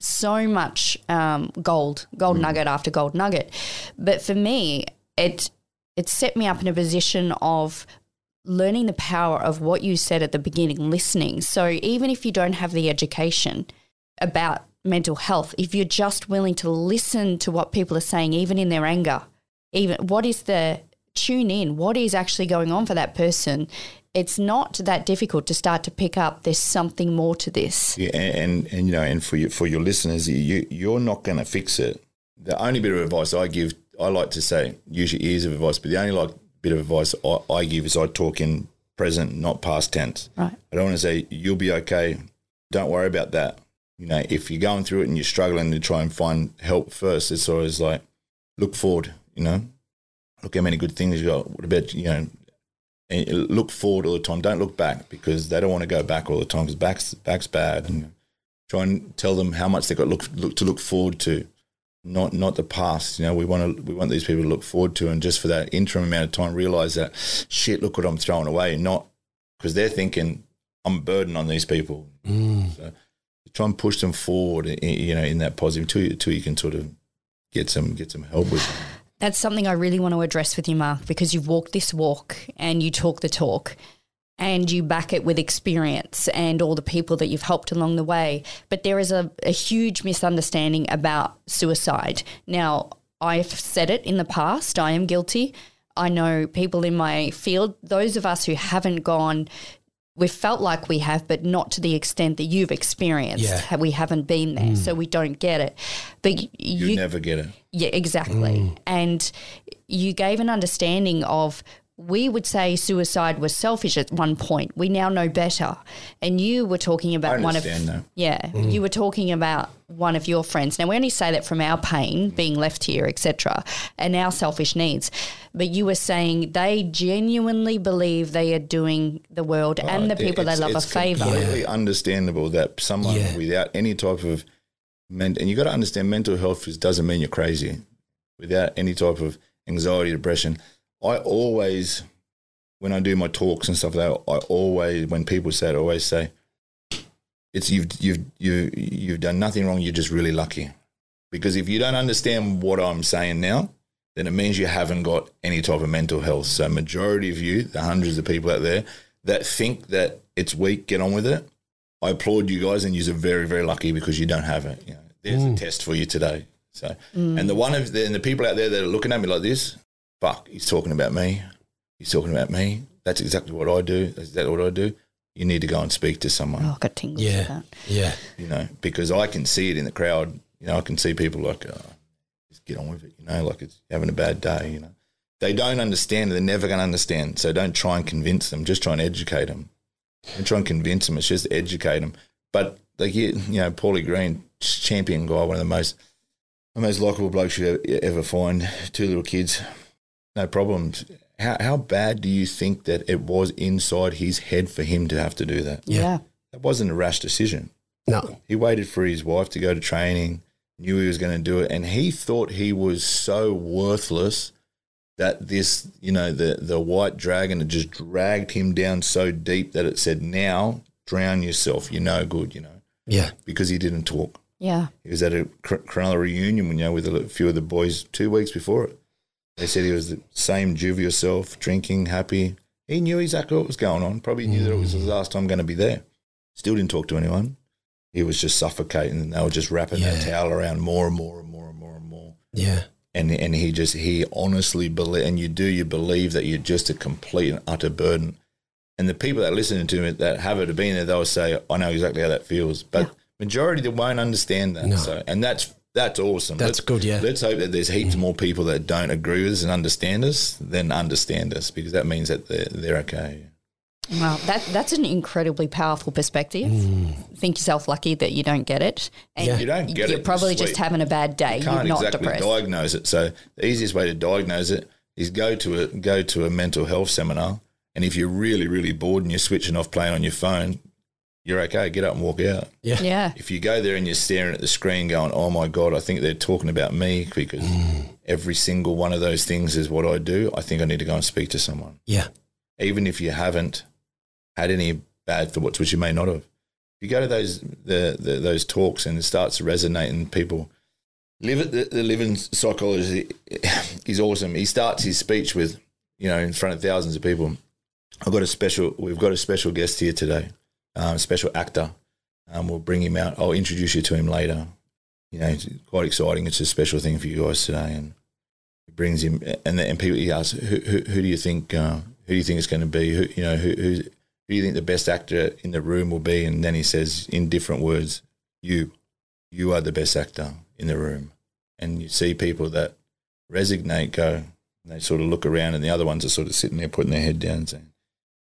so much um, gold, gold nugget after gold nugget. But for me, it it set me up in a position of learning the power of what you said at the beginning, listening. So even if you don't have the education about mental health, if you're just willing to listen to what people are saying, even in their anger, even what is the tune in, what is actually going on for that person, it's not that difficult to start to pick up there's something more to this. Yeah, and, and you know, and for you, for your listeners, you you're not going to fix it. The only bit of advice I give, I like to say, use your ears of advice. But the only like bit of advice I, I give is I talk in present, not past tense. Right. I don't want to say you'll be okay. Don't worry about that. You know, if you're going through it and you're struggling to try and find help first, it's always like look forward. You know, look how many good things you got. What about you know? and Look forward all the time. Don't look back because they don't want to go back all the time because back's back's bad. And try and tell them how much they've got look, look to look forward to, not not the past. You know, we want to we want these people to look forward to, and just for that interim amount of time, realize that shit. Look what I'm throwing away. Not because they're thinking I'm a burden on these people. Mm. So try and push them forward. You know, in that positive until you, until you can sort of get some get some help with. Them. That's something I really want to address with you, Mark, because you've walked this walk and you talk the talk and you back it with experience and all the people that you've helped along the way. But there is a, a huge misunderstanding about suicide. Now, I've said it in the past, I am guilty. I know people in my field, those of us who haven't gone, we've felt like we have, but not to the extent that you've experienced. Yeah. We haven't been there, mm. so we don't get it. But You, you, never get it. yeah, exactly. Mm. And you gave an understanding of we would say suicide was selfish at one point. We now know better. And you were talking about I one of that. yeah, mm. you were talking about one of your friends. Now we only say that from our pain being left here, etc., and our selfish needs. But you were saying they genuinely believe they are doing the world and the people they love a it's favor. completely understandable that someone Yeah. without any type of men and you got to understand mental health is, doesn't mean you're crazy. Without any type of anxiety, depression, I always, when I do my talks and stuff like that, I always, when people say it, I always say, it's you've you've you've you've done nothing wrong. You're just really lucky, because if you don't understand what I'm saying now, then it means you haven't got any type of mental health. So, majority of you, the hundreds of people out there that think that it's weak, get on with it. I applaud you guys, and you're very, very lucky because you don't have it. You know, there's a mm. test for you today. So, mm. and the one of the, and the people out there that are looking at me like this, fuck, he's talking about me. He's talking about me. That's exactly what I do. That's exactly what I do. You need to go and speak to someone Oh, I got tingles with Yeah. that. Yeah. you know, because I can see it in the crowd. You know, I can see people like, oh, just get on with it, you know, like it's having a bad day, you know. They don't understand. They're never going to understand. So don't try and convince them. Just try and educate them. Don't try and convince them. It's just educate them. But like you, you know, Paulie Green, champion guy, one of the most, the most likable blokes you ever, ever find. Two little kids, no problems. How how bad do you think that it was inside his head for him to have to do that? Yeah. Yeah. That wasn't a rash decision. No. He waited for his wife to go to training, knew he was going to do it, and he thought he was so worthless that this, you know, the the white dragon had just dragged him down so deep that it said, "Now drown yourself. You're no good," you know, Yeah. because he didn't talk. Yeah. He was at a Cr- Cronulla reunion, you know, with a few of the boys two weeks before it. They said he was the same jovial self, drinking, happy. He knew exactly what was going on. Probably knew that it was his mm. last time going to be there. Still didn't talk to anyone. He was just suffocating, and they were just wrapping that towel around more and more and more and more and more. Yeah. And and he just he honestly believe, and you do you believe that you're just a complete and utter burden. And the people that listen to it that have it have been there, they'll say, "I know exactly how that feels." But majority they won't understand that. No. So, and that's that's awesome. That's Let's- good, yeah. Let's hope that there's heaps more people that don't agree with us and understand us than understand us, because that means that they're they're okay. Well, that that's an incredibly powerful perspective. Think yourself lucky that you don't get it, and Mm. Yeah. You don't get you're it. probably sweet. just having a bad day. You You're can't not exactly depressed. diagnose it. So the easiest way to diagnose it is go to a go to a mental health seminar, and if you're really really bored and you're switching off playing on your phone, you're okay. Get up and walk out. Yeah. Yeah, If you go there and you're staring at the screen, going, "Oh my god, I think they're talking about me," because mm. every single one of those things is what I do. I think I need to go and speak to someone, Yeah. even if you haven't had any bad thoughts, which you may not have. If you go to those the, the those talks and it starts to resonate in people, Live the, the LIVIN psychologist is awesome. He starts his speech with, you know, in front of thousands of people. I've got a special. We've got a special guest here today, um, special actor. Um, we'll bring him out. I'll introduce you to him later. You know, it's quite exciting. It's a special thing for you guys today, and he brings him. And people he asks, who, who, who do you think? Uh, who do you think it's going to be? Who you know? Who, who who do you think the best actor in the room will be? And then he says in different words, "You, you are the best actor in the room." And you see people that resignate, go, and they sort of look around, and the other ones are sort of sitting there putting their head down, saying,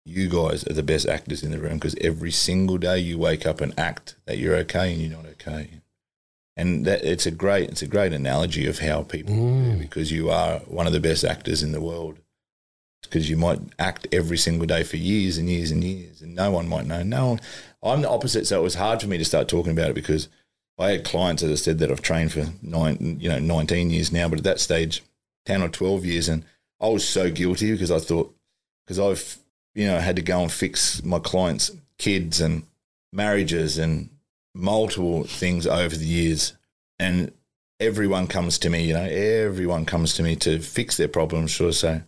"You guys are the best actors in the room because every single day you wake up and act that you're okay and you're not okay." And that it's a great it's a great analogy of how people do mm. because you are one of the best actors in the world because you might act every single day for years and years and years, and no one might know. No one. I'm the opposite, so it was hard for me to start talking about it because I had clients, as I said, that I've trained for nine, you know, 19 years now, but at that stage, 10 or 12 years, and I was so guilty because I thought, because I've, you know, I had to go and fix my clients' kids and marriages and multiple things over the years, and everyone comes to me, you know, everyone comes to me to fix their problems, sure say.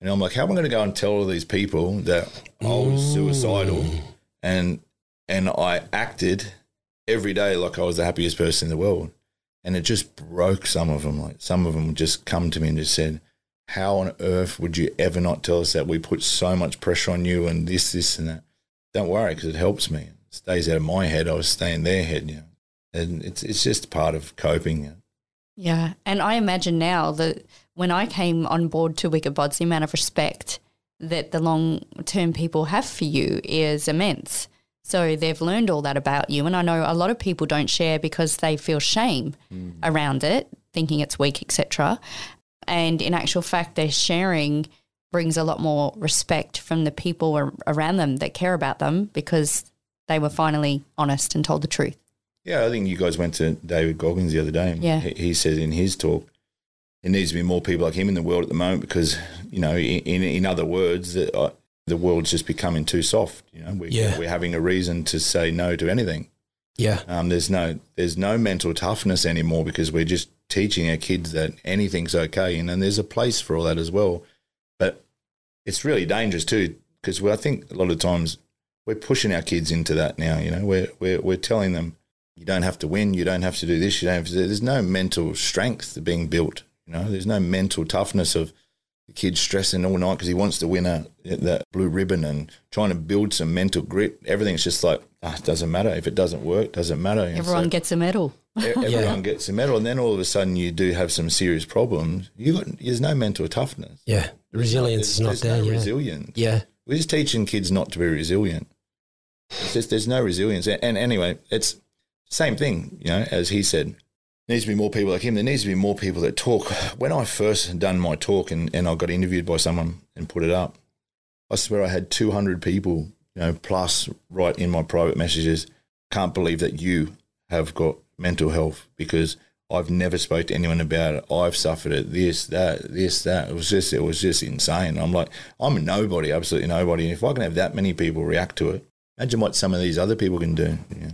And I'm like, how am I going to go and tell all these people that I was suicidal and and I acted every day like I was the happiest person in the world. And it just broke some of them. Like some of them would just come to me and just said, How on earth would you ever not tell us that we put so much pressure on you and this, this, and that? Don't worry, because it helps me. It stays out of my head. I was staying in their head, you know. And it's it's just part of coping. You know? Yeah, and I imagine now that when I came on board to Wicked Bodz, the amount of respect that the long term people have for you is immense. So they've learned all that about you, and I know a lot of people don't share because they feel shame mm. around it, thinking it's weak, etc. And in actual fact, their sharing brings a lot more respect from the people ar- around them that care about them because they were finally honest and told the truth. Yeah, I think you guys went to David Goggins the other day. And Yeah. he, he said in his talk, there needs to be more people like him in the world at the moment because, you know, in, in other words, the, uh, the world's just becoming too soft. You know, we, Yeah. we're having a reason to say no to anything. Yeah. Um, there's no there's no mental toughness anymore because we're just teaching our kids that anything's okay, and, and there's a place for all that as well. But it's really dangerous too, because I think a lot of times we're pushing our kids into that now. You know, we're we're we're telling them you don't have to win, you don't have to do this, you don't have to. Do, there's no mental strength being built. You know, there's no mental toughness of the kid stressing all night because he wants to win a that blue ribbon and trying to build some mental grit. Everything's just like ah, it doesn't matter if it doesn't work, doesn't matter. Everyone so gets a medal. everyone gets a medal, and then all of a sudden you do have some serious problems. You got there's no mental toughness. Yeah. The resilience is not there. No yeah. resilience. yeah. We're just teaching kids not to be resilient. It's just there's no resilience. And, and anyway, it's same thing, you know, as he said. Needs to be more people like him. There needs to be more people that talk. When I first done my talk and, and I got interviewed by someone and put it up, I swear I had 200 people, you know, plus right in my private messages. Can't believe that you have got mental health because I've never spoke to anyone about it. I've suffered it. This, that, this, that. It was just, it was just insane. I'm like, I'm a nobody, absolutely nobody. And if I can have that many people react to it, imagine what some of these other people can do. You know?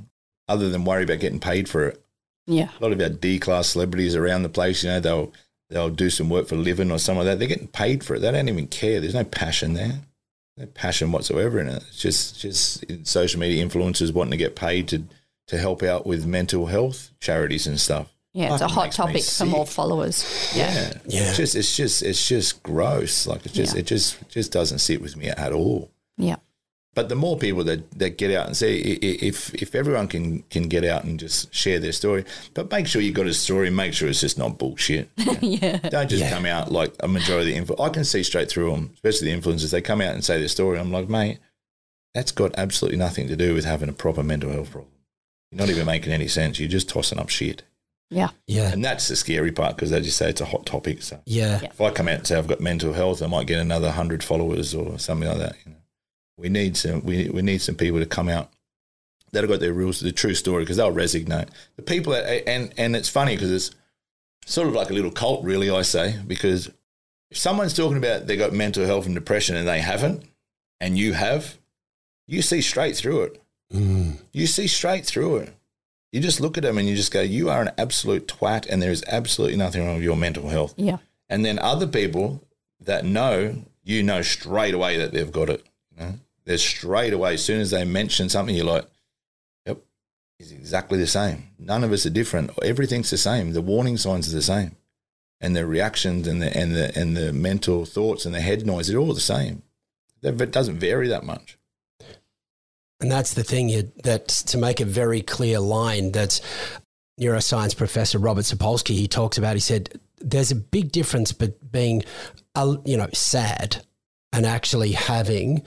Other than worry about getting paid for it. Yeah. A lot of our D class celebrities around the place, you know, they'll they'll do some work for a living or something like that. They're getting paid for it. They don't even care. There's no passion there. No passion whatsoever in it. It's just just social media influencers wanting to get paid to to help out with mental health charities and stuff. Yeah, it's a hot topic for more followers. Yeah. Yeah. Yeah. It's just it's just it's just gross. Like it just Yeah. it just just doesn't sit with me at all. Yeah. But the more people that, that get out and say, i- i- if if everyone can can get out and just share their story, but make sure you've got a story, make sure it's just not bullshit. yeah. Don't just Yeah. come out like a majority of the influ- I can see straight through them, especially the influencers. They come out and say their story. I'm like, mate, that's got absolutely nothing to do with having a proper mental health problem. You're not even making any sense. You're just tossing up shit. Yeah. Yeah. And that's the scary part because they just say it's a hot topic. So Yeah. Yeah. if I come out and say I've got mental health, I might get another hundred followers or something like that. You know, we need some we we need some people to come out that have got their real the true story because they'll resonate. The people that and and it's funny because it's sort of like a little cult, really. I say because if someone's talking about they got mental health and depression and they haven't, and you have, you see straight through it. Mm. You see straight through it. You just look at them and you just go, "You are an absolute twat," and there is absolutely nothing wrong with your mental health. Yeah. And then other people that know, you know straight away that they've got it. You know? They're straight away, as soon as they mention something, you're like, yep, it's exactly the same. None of us are different. Everything's the same. The warning signs are the same. And the reactions and the, and the, and the mental thoughts and the head noise, they're all the same. It doesn't vary that much. And that's the thing you, that to make a very clear line that neuroscience professor Robert Sapolsky he talks about. He said there's a big difference between being, uh, you know, sad and actually having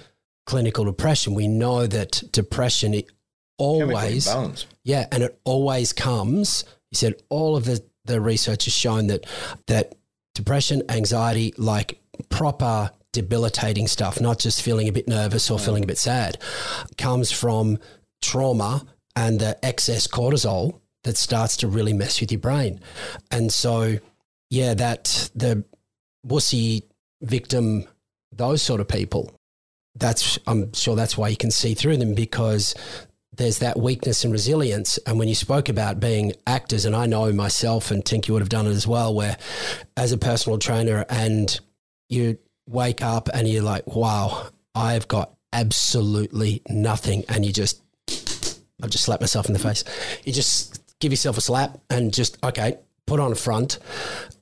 clinical depression. We know that depression it always, yeah, and it always comes. He said all of the the research has shown that that depression, anxiety, like proper debilitating stuff, not just feeling a bit nervous or feeling a bit sad, comes from trauma and the excess cortisol that starts to really mess with your brain. And so, yeah, that the wussy victim, those sort of people, that's I'm sure that's why you can see through them because there's that weakness and resilience. And when you spoke about being actors, and I know myself and Tinky would have done it as well, where as a personal trainer and you wake up and you're like, wow, I've got absolutely nothing. And you just, I've just slapped myself in the face. You just give yourself a slap and just, okay, put on a front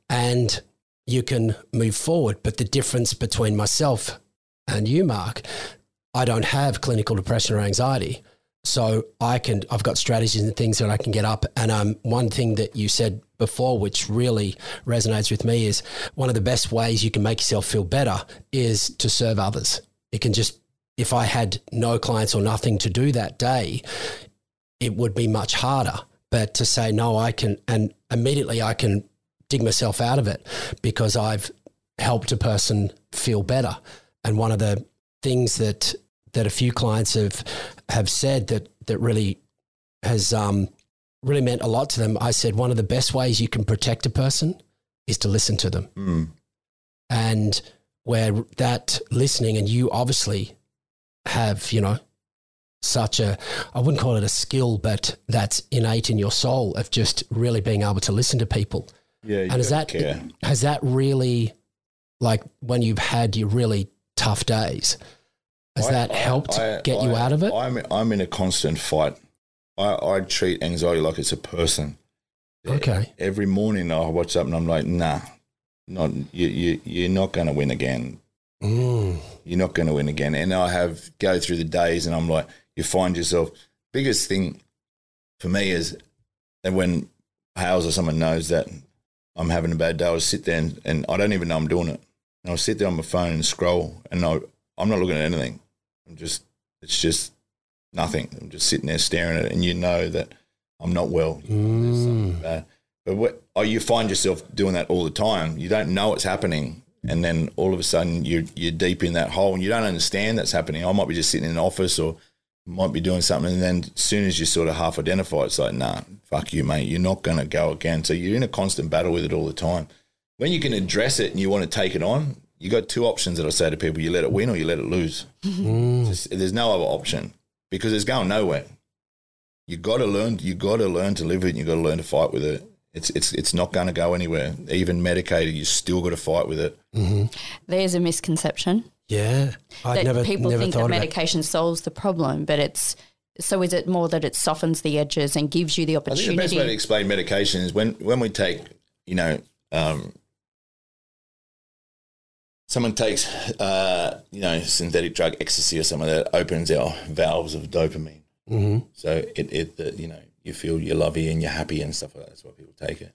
and you can move forward. But the difference between myself and you, Mark, I don't have clinical depression or anxiety. So I can, I've got strategies and things that I can get up. And um, one thing that you said before, which really resonates with me, is one of the best ways you can make yourself feel better is to serve others. It can just, if I had no clients or nothing to do that day, it would be much harder. But to say, no, I can, and immediately I can dig myself out of it because I've helped a person feel better. And one of the things that that a few clients have have said that that really has um, really meant a lot to them. I said one of the best ways you can protect a person is to listen to them, Mm. and where that listening, and you obviously have you know such a I wouldn't call it a skill, but that's innate in your soul of just really being able to listen to people Yeah, you and has that care. has that really like when you've had your really tough days? Has I- that helped I- get you out of it? I'm I'm in a constant fight. I, I treat anxiety like it's a person. Okay. Every morning I watch up and I'm like, nah, not you. You you're not going to win again. Mm. You're not going to win again. And I have go through the days and I'm like, you find yourself. Biggest thing for me is that when Hales or someone knows that I'm having a bad day, I'll sit there and, and I don't even know I'm doing it. And I'll sit there on my phone and scroll and I, I'm not looking at anything. I'm just, it's just nothing. I'm just sitting there staring at it and you know that I'm not well. Something Mm. bad. But what, oh, you find yourself doing that all the time. You don't know what's happening. And then all of a sudden you're, you're deep in that hole and you don't understand that's happening. I might be just sitting in an office or might be doing something. And then as soon as you sort of half identify, it's like, nah, fuck you, mate. You're not going to go again. So you're in a constant battle with it all the time. When you can address it and you want to take it on, you got two options that I say to people you let it win or you let it lose. Mm. Just- there's no other option because it's going nowhere. You got to learn. You got to learn to live with it. You got to learn to fight with it. It's it's it's not going to go anywhere. Even medicated, you still got to fight with it. hmm There's a misconception Yeah. I'd never, people never think thought that of it. medication solves the problem, but it's so is it more that it softens the edges and gives you the I think the best opportunity? way to explain medication is when when we take, you know, um, someone takes, uh, you know, synthetic drug ecstasy or something that opens our valves of dopamine. hmm So it, it the, you know, you feel you're lovey and you're happy and stuff like that. That's why people take it.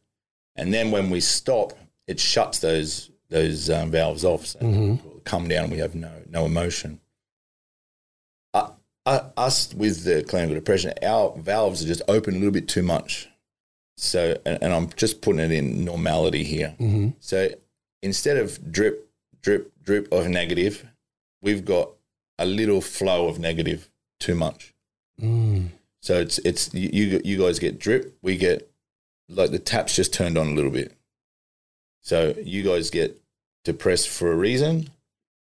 And then when we stop, it shuts those those um, valves off. So Mhm. we come down. We have no no emotion. Uh, uh, us with the clinical depression, our valves are just open a little bit too much. So, and, and I'm just putting it in normality here. hmm So instead of drip, drip, drip of negative, we've got a little flow of negative too much. Mm. So it's it's you you you guys get drip, we get like the taps just turned on a little bit. So you guys get depressed for a reason.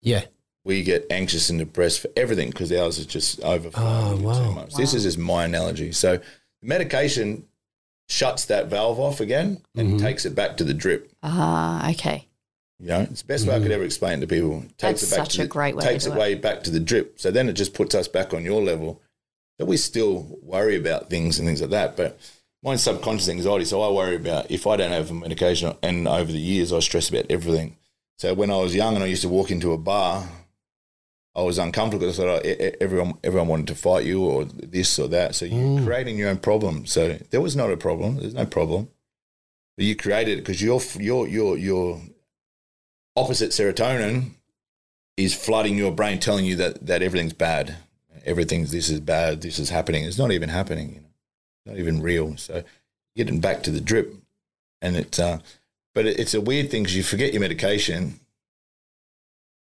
Yeah. We get anxious and depressed for everything because ours is just overflowing Oh, too wow. much. This is just my analogy. So medication shuts that valve off again and Mhm. takes it back to the drip. ah, okay. You know, it's the best way I could ever explain to people. Takes That's it back such to a the, great way Takes do it it. way back to the drip. So then it just puts us back on your level. But we still worry about things and things like that. But mine's subconscious anxiety, so I worry about if I don't have a medication. And over the years, I stress about everything. So when I was young and I used to walk into a bar, I was uncomfortable because I thought oh, everyone everyone wanted to fight you or this or that. So you're Mm. creating your own problem. So there was not a problem. There's no problem. But you created it because your your your your opposite serotonin is flooding your brain, telling you that that everything's bad. Everything's this is bad. This is happening. It's not even happening. You know, not even real. So getting back to the drip, and it's uh, but it, it's a weird thing because you forget your medication.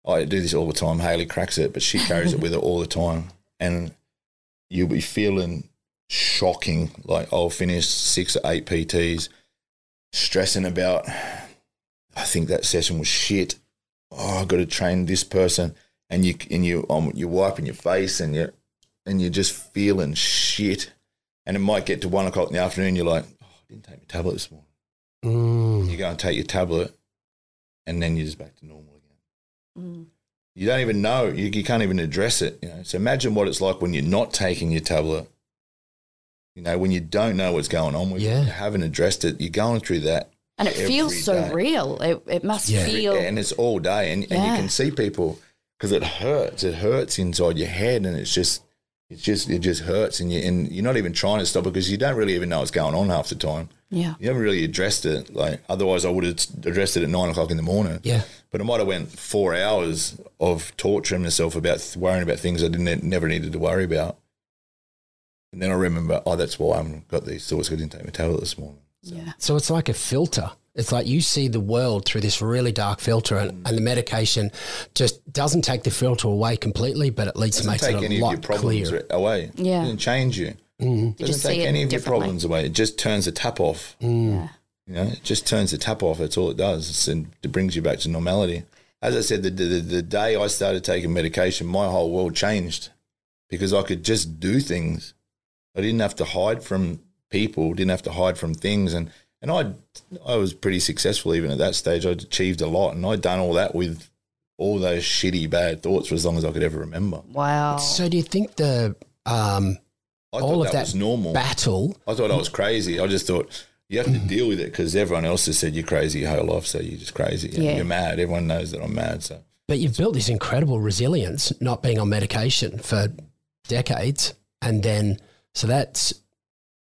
I do this all the time. Haley cracks it, but she carries it with her all the time, and you'll be feeling shocking. Like I'll finish six or eight PTs, stressing about. I think that session was shit. Oh, I got to train this person, and you and you um, you're wiping your face, and you and you're just feeling shit. And it might get to one o'clock in the afternoon. You're like, oh, I didn't take my tablet this morning. Mm. You go and take your tablet, and then you're just back to normal again. Mm. You don't even know. You, you can't even address it. You know. So imagine what it's like when you're not taking your tablet. You know, when you don't know what's going on, when Yeah. you haven't addressed it, you're going through that, And it feels so day. real. It, it must Yeah. feel. and it's all day, and, and you can see people because it hurts. It hurts inside your head, and it's just, it's just, it just hurts, and you and you're not even trying to stop it because you don't really even know what's going on half the time. yeah. You haven't really addressed it. Like otherwise, I would have addressed it at nine o'clock in the morning. Yeah. But I might have went four hours of torturing myself about worrying about things I didn't never needed to worry about. And then I remember, oh, that's why I've got these thoughts. I didn't take my tablet this morning. Yeah. So it's like a filter. It's like you see the world through this really dark filter, and, and the medication just doesn't take the filter away completely, but at least Doesn't makes take it a any of your lot problems clearer. away. Yeah. It doesn't change you. Mm. It doesn't see take any of your differently. problems away. It just turns the tap off. Mm. Yeah. You know, it just turns the tap off. That's all it does. It's, and it brings you back to normality. As I said, the, the, the day I started taking medication, my whole world changed because I could just do things. I didn't have to hide from people, didn't have to hide from things. And And I I was pretty successful even at that stage. I'd achieved a lot, and I'd done all that with all those shitty bad thoughts for as long as I could ever remember. Wow. So do you think the um, I all of that, that was normal. battle? I thought I was crazy. I just thought you have to deal with it because everyone else has said you're crazy your whole life, so you're just crazy. Yeah. You're mad. Everyone knows that I'm mad. So But you've built this incredible resilience, not being on medication for decades, and then so that's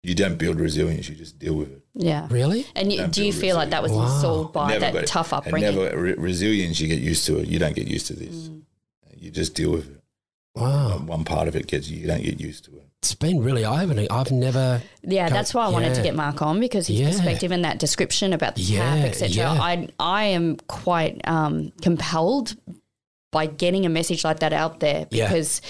you don't build resilience. You just deal with it. yeah. really And you, Don't do you feel feel like that was Wow. installed by Never that it. tough And upbringing? never re- resilience. You get used to it. You don't get used to this. Mm. You just deal with it. wow. One part of it gets you. You don't get used to it. It's been really eye opening. I've never. Yeah, Come- that's why I wanted to get Mark on because his Yeah. perspective and that description about the Yeah, tap, etc. yeah. I I am quite um, compelled by getting a message like that out there Yeah. because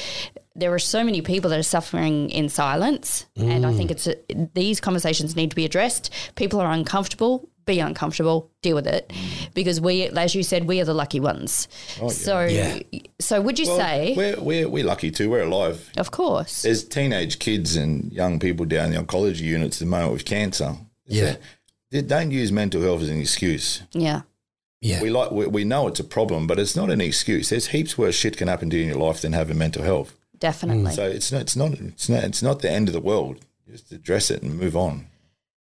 there are so many people that are suffering in silence, and I Mm. think it's a, these conversations need to be addressed. People are uncomfortable. Be uncomfortable. Deal with it, because we, as you said, we are the lucky ones. Oh, yeah. So, Yeah. so would you Well, say, we're, we're we're lucky too. We're alive. of course, There's teenage kids and young people down in the oncology units at the moment with cancer. Yeah. They don't use mental health as an excuse. yeah, Yeah. We like we, we know it's a problem, but it's not an excuse. There's heaps worse shit can happen to you in your life than having mental health. definitely. So it's not it's not it's not it's not the end of the world. Just address it and move on.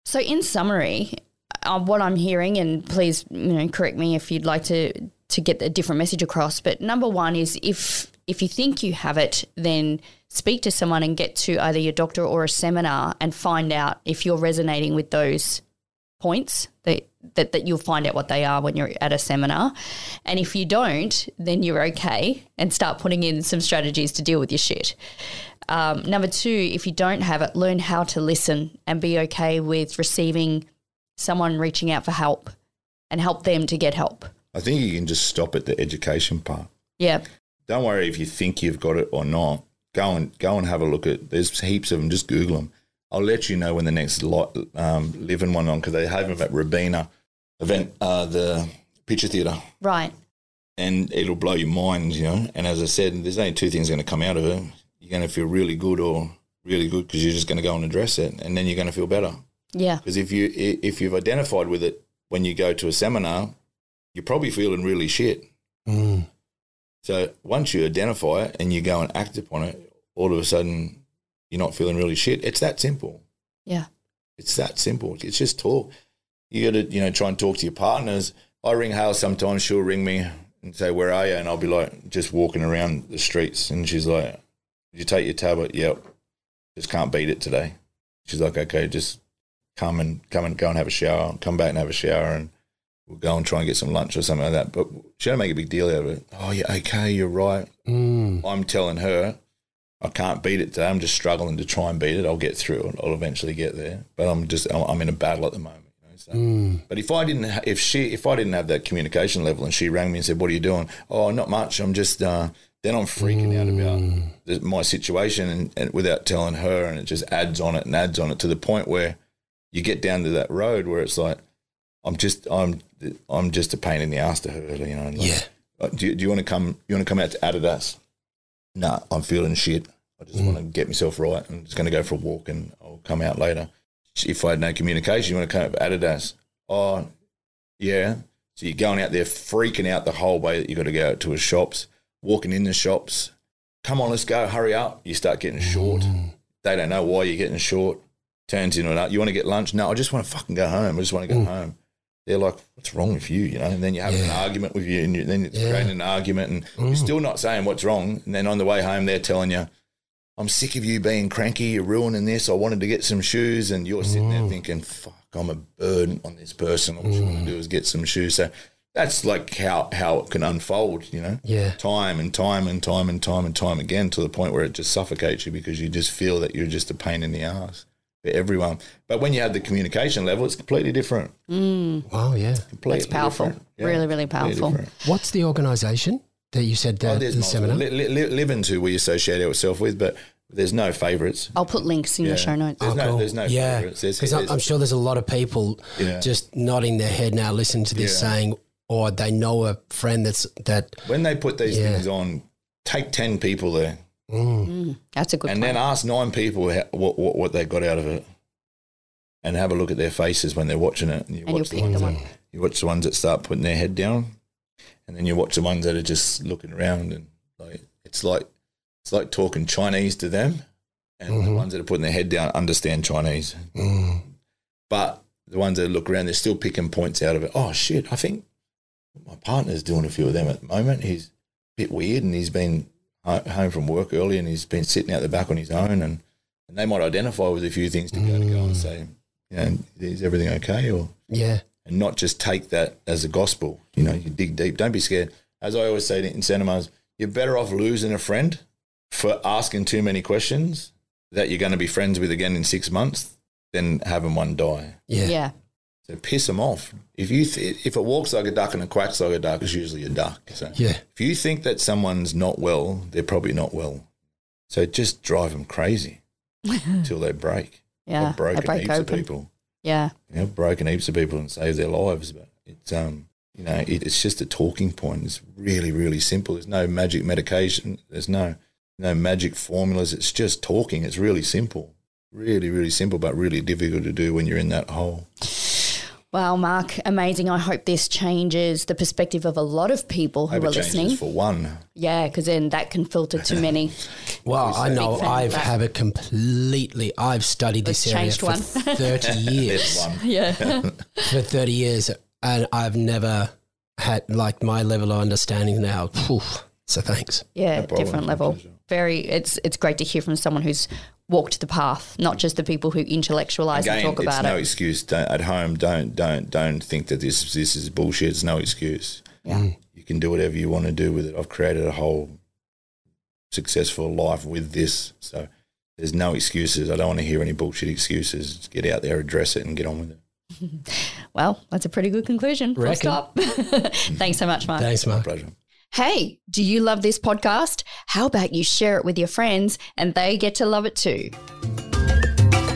So, in summary, uh, what I'm hearing, and please, you know, correct me if you'd like to to get a different message across. But number one is if if you think you have it, then speak to someone and get to either your doctor or a seminar and find out if you're resonating with those points that, that that you'll find out what they are when you're at a seminar and if you don't then you're okay and start putting in some strategies to deal with your shit um, number two, if you don't have it, learn how to listen and be okay with receiving someone reaching out for help and help them to get help. I think you can just stop at the education part. Yeah. Don't worry if you think you've got it or not. Go and go and have a look at. There's heaps of them. Just Google them. I'll let you know when the next lot, um, LIVIN one on because they have them at Robina event, uh, the picture theatre, Right. and it'll blow your mind, you know. And as I said, there's only two things going to come out of it. You're going to feel really good or really good because you're just going to go and address it, and then you're going to feel better. Yeah. Because if you if you've identified with it when you go to a seminar, you're probably feeling really shit. Mm. So once you identify it and you go and act upon it, all of a sudden you're not feeling really shit. It's that simple. Yeah. It's that simple. It's just talk. You got to, you know, try and talk to your partners. I ring Hale sometimes. She'll ring me and say, "Where are you?" And I'll be like, just walking around the streets, and she's like, "Did you take your tablet?" Yep. Just can't beat it today. She's like, "Okay, just come and come and go and have a shower. Come back and have a shower, and we'll go and try and get some lunch or something like that." But she don't make a big deal out of it. Oh, yeah, okay, you're right. Mm. I'm telling her I can't beat it today. I'm just struggling to try and beat it. I'll get through it. I'll eventually get there. But I'm just I'm- in a battle at the moment. You know, so. Mm. But if I didn't, if she, if I didn't have that communication level, and she rang me and said, "What are you doing?" Oh, not much. I'm just. Uh, then I'm freaking out about the, my situation, and, and without telling her, and it just adds on it and adds on it to the point where you get down to that road where it's like, I'm just, I'm, I'm just a pain in the ass to her. You know. like, Yeah. uh, do you, do you want to come? You want to come out to Adidas? No, I'm feeling shit. I just mm. want to get myself right. I'm just going to go for a walk and I'll come out later. If I had no communication, you want to come out to Adidas? Oh, yeah. So you're going out there freaking out the whole way that you've got to go to his shops, walking in the shops. Come on, let's go. Hurry up. You start getting short. Mm. They don't know why you're getting short. Turns into an, you want to get lunch? No, I just want to fucking go home. I just want to go home they're like, "What's wrong with you?" You know, and then you have an argument with you, and you, then it's Yeah. creating an argument, and you're mm. still not saying what's wrong. And then on the way home, they're telling you, "I'm sick of you being cranky. You're ruining this. I wanted to get some shoes," and you're sitting there mm. thinking, "Fuck, I'm a burden on this person. All I want to do is get some shoes." So that's like how how it can unfold. You know, Yeah. time and time and time and time and time again to the point where it just suffocates you because you just feel that you're just a pain in the ass for everyone. But when you have the communication level, it's completely different. Mm. Wow. Yeah. Completely It's powerful. different. Really, really powerful. What's the organisation that you said uh, Oh, that there's the multiple. seminar? Li- li- li- LIVIN's who we associate ourselves with, but there's no favourites. I'll put links in Yeah. the show notes. There's oh, no, cool. there's no yeah, favourites. There's, because I'm, there's- I'm sure there's a lot of people Yeah. just nodding their head now, listening to this, Yeah. saying, or they know a friend that's that. when they put these Yeah. things on, take 10 people there Mm. Mm, that's a good and plan. then ask nine people how, what, what, what they got out of it. and have a look at their faces when they're watching it. And you And watch the ones the that, one. you watch the ones that start putting their head down, and then you watch the ones that are just looking around and like it's like it's like talking Chinese to them, and the ones that are putting their head down understand Chinese, but the ones that look around they're still picking points out of it. Oh shit! I think my partner's doing a few of them at the moment. He's a bit weird, and he's been home from work early, and he's been sitting out the back on his own, and, and they might identify with a few things to go to go and mm. say, you know, is everything okay, or Yeah. and not just take that as a gospel. You know, you dig deep. Don't be scared. As I always say in Santa Mars, you're better off losing a friend for asking too many questions that you're going to be friends with again in six months than having one die. Yeah. Yeah. So piss them off. If you th- if it walks like a duck and it quacks like a duck, it's usually a duck. So Yeah. if you think that someone's not well, they're probably not well. So just drive them crazy until they break. Yeah. I've broken break heaps of people Yeah. you know, broken heaps of people and saved their lives. But it's um, you know, it, it's just a talking point. It's really, really simple. There's no magic medication. There's no no magic formulas. It's just talking. It's really simple. Really, really simple, but really difficult to do when you're in that hole. Wow, Mark, amazing. I hope this changes the perspective of a lot of people who Hope are it changes listening. for one. Yeah, because then that can filter to many. Well, I know Big fan of I've that. have a completely. I've studied this Let's area for one. thirty years. One. yeah. for thirty years, and I've never had like my level of understanding now. Phew. So thanks. Yeah, problem. different level. Very it's it's great to hear from someone who's walked the path, not just the people who intellectualize Again, and talk it's about no it. excuse. Don't, at home, don't don't don't think that this this is bullshit. It's no excuse. Yeah. Mm. You can do whatever you want to do with it. I've created a whole successful life with this, so there's no excuses. I don't want to hear any bullshit excuses. Just get out there, address it, and get on with it. Well, that's a pretty good conclusion. Full Reckon. stop. Thanks so much, Mark. Thanks, Mark. Pleasure. Hey, do you love this podcast? How about you share it with your friends and they get to love it too?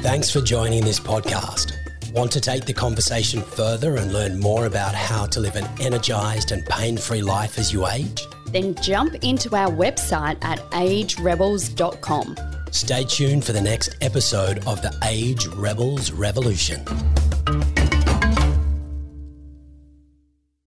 Thanks for joining this podcast. Want to take the conversation further and learn more about how to live an energized and pain free life as you age? Then jump into our website at agerebels.com. Stay tuned for the next episode of the Age Rebels Revolution.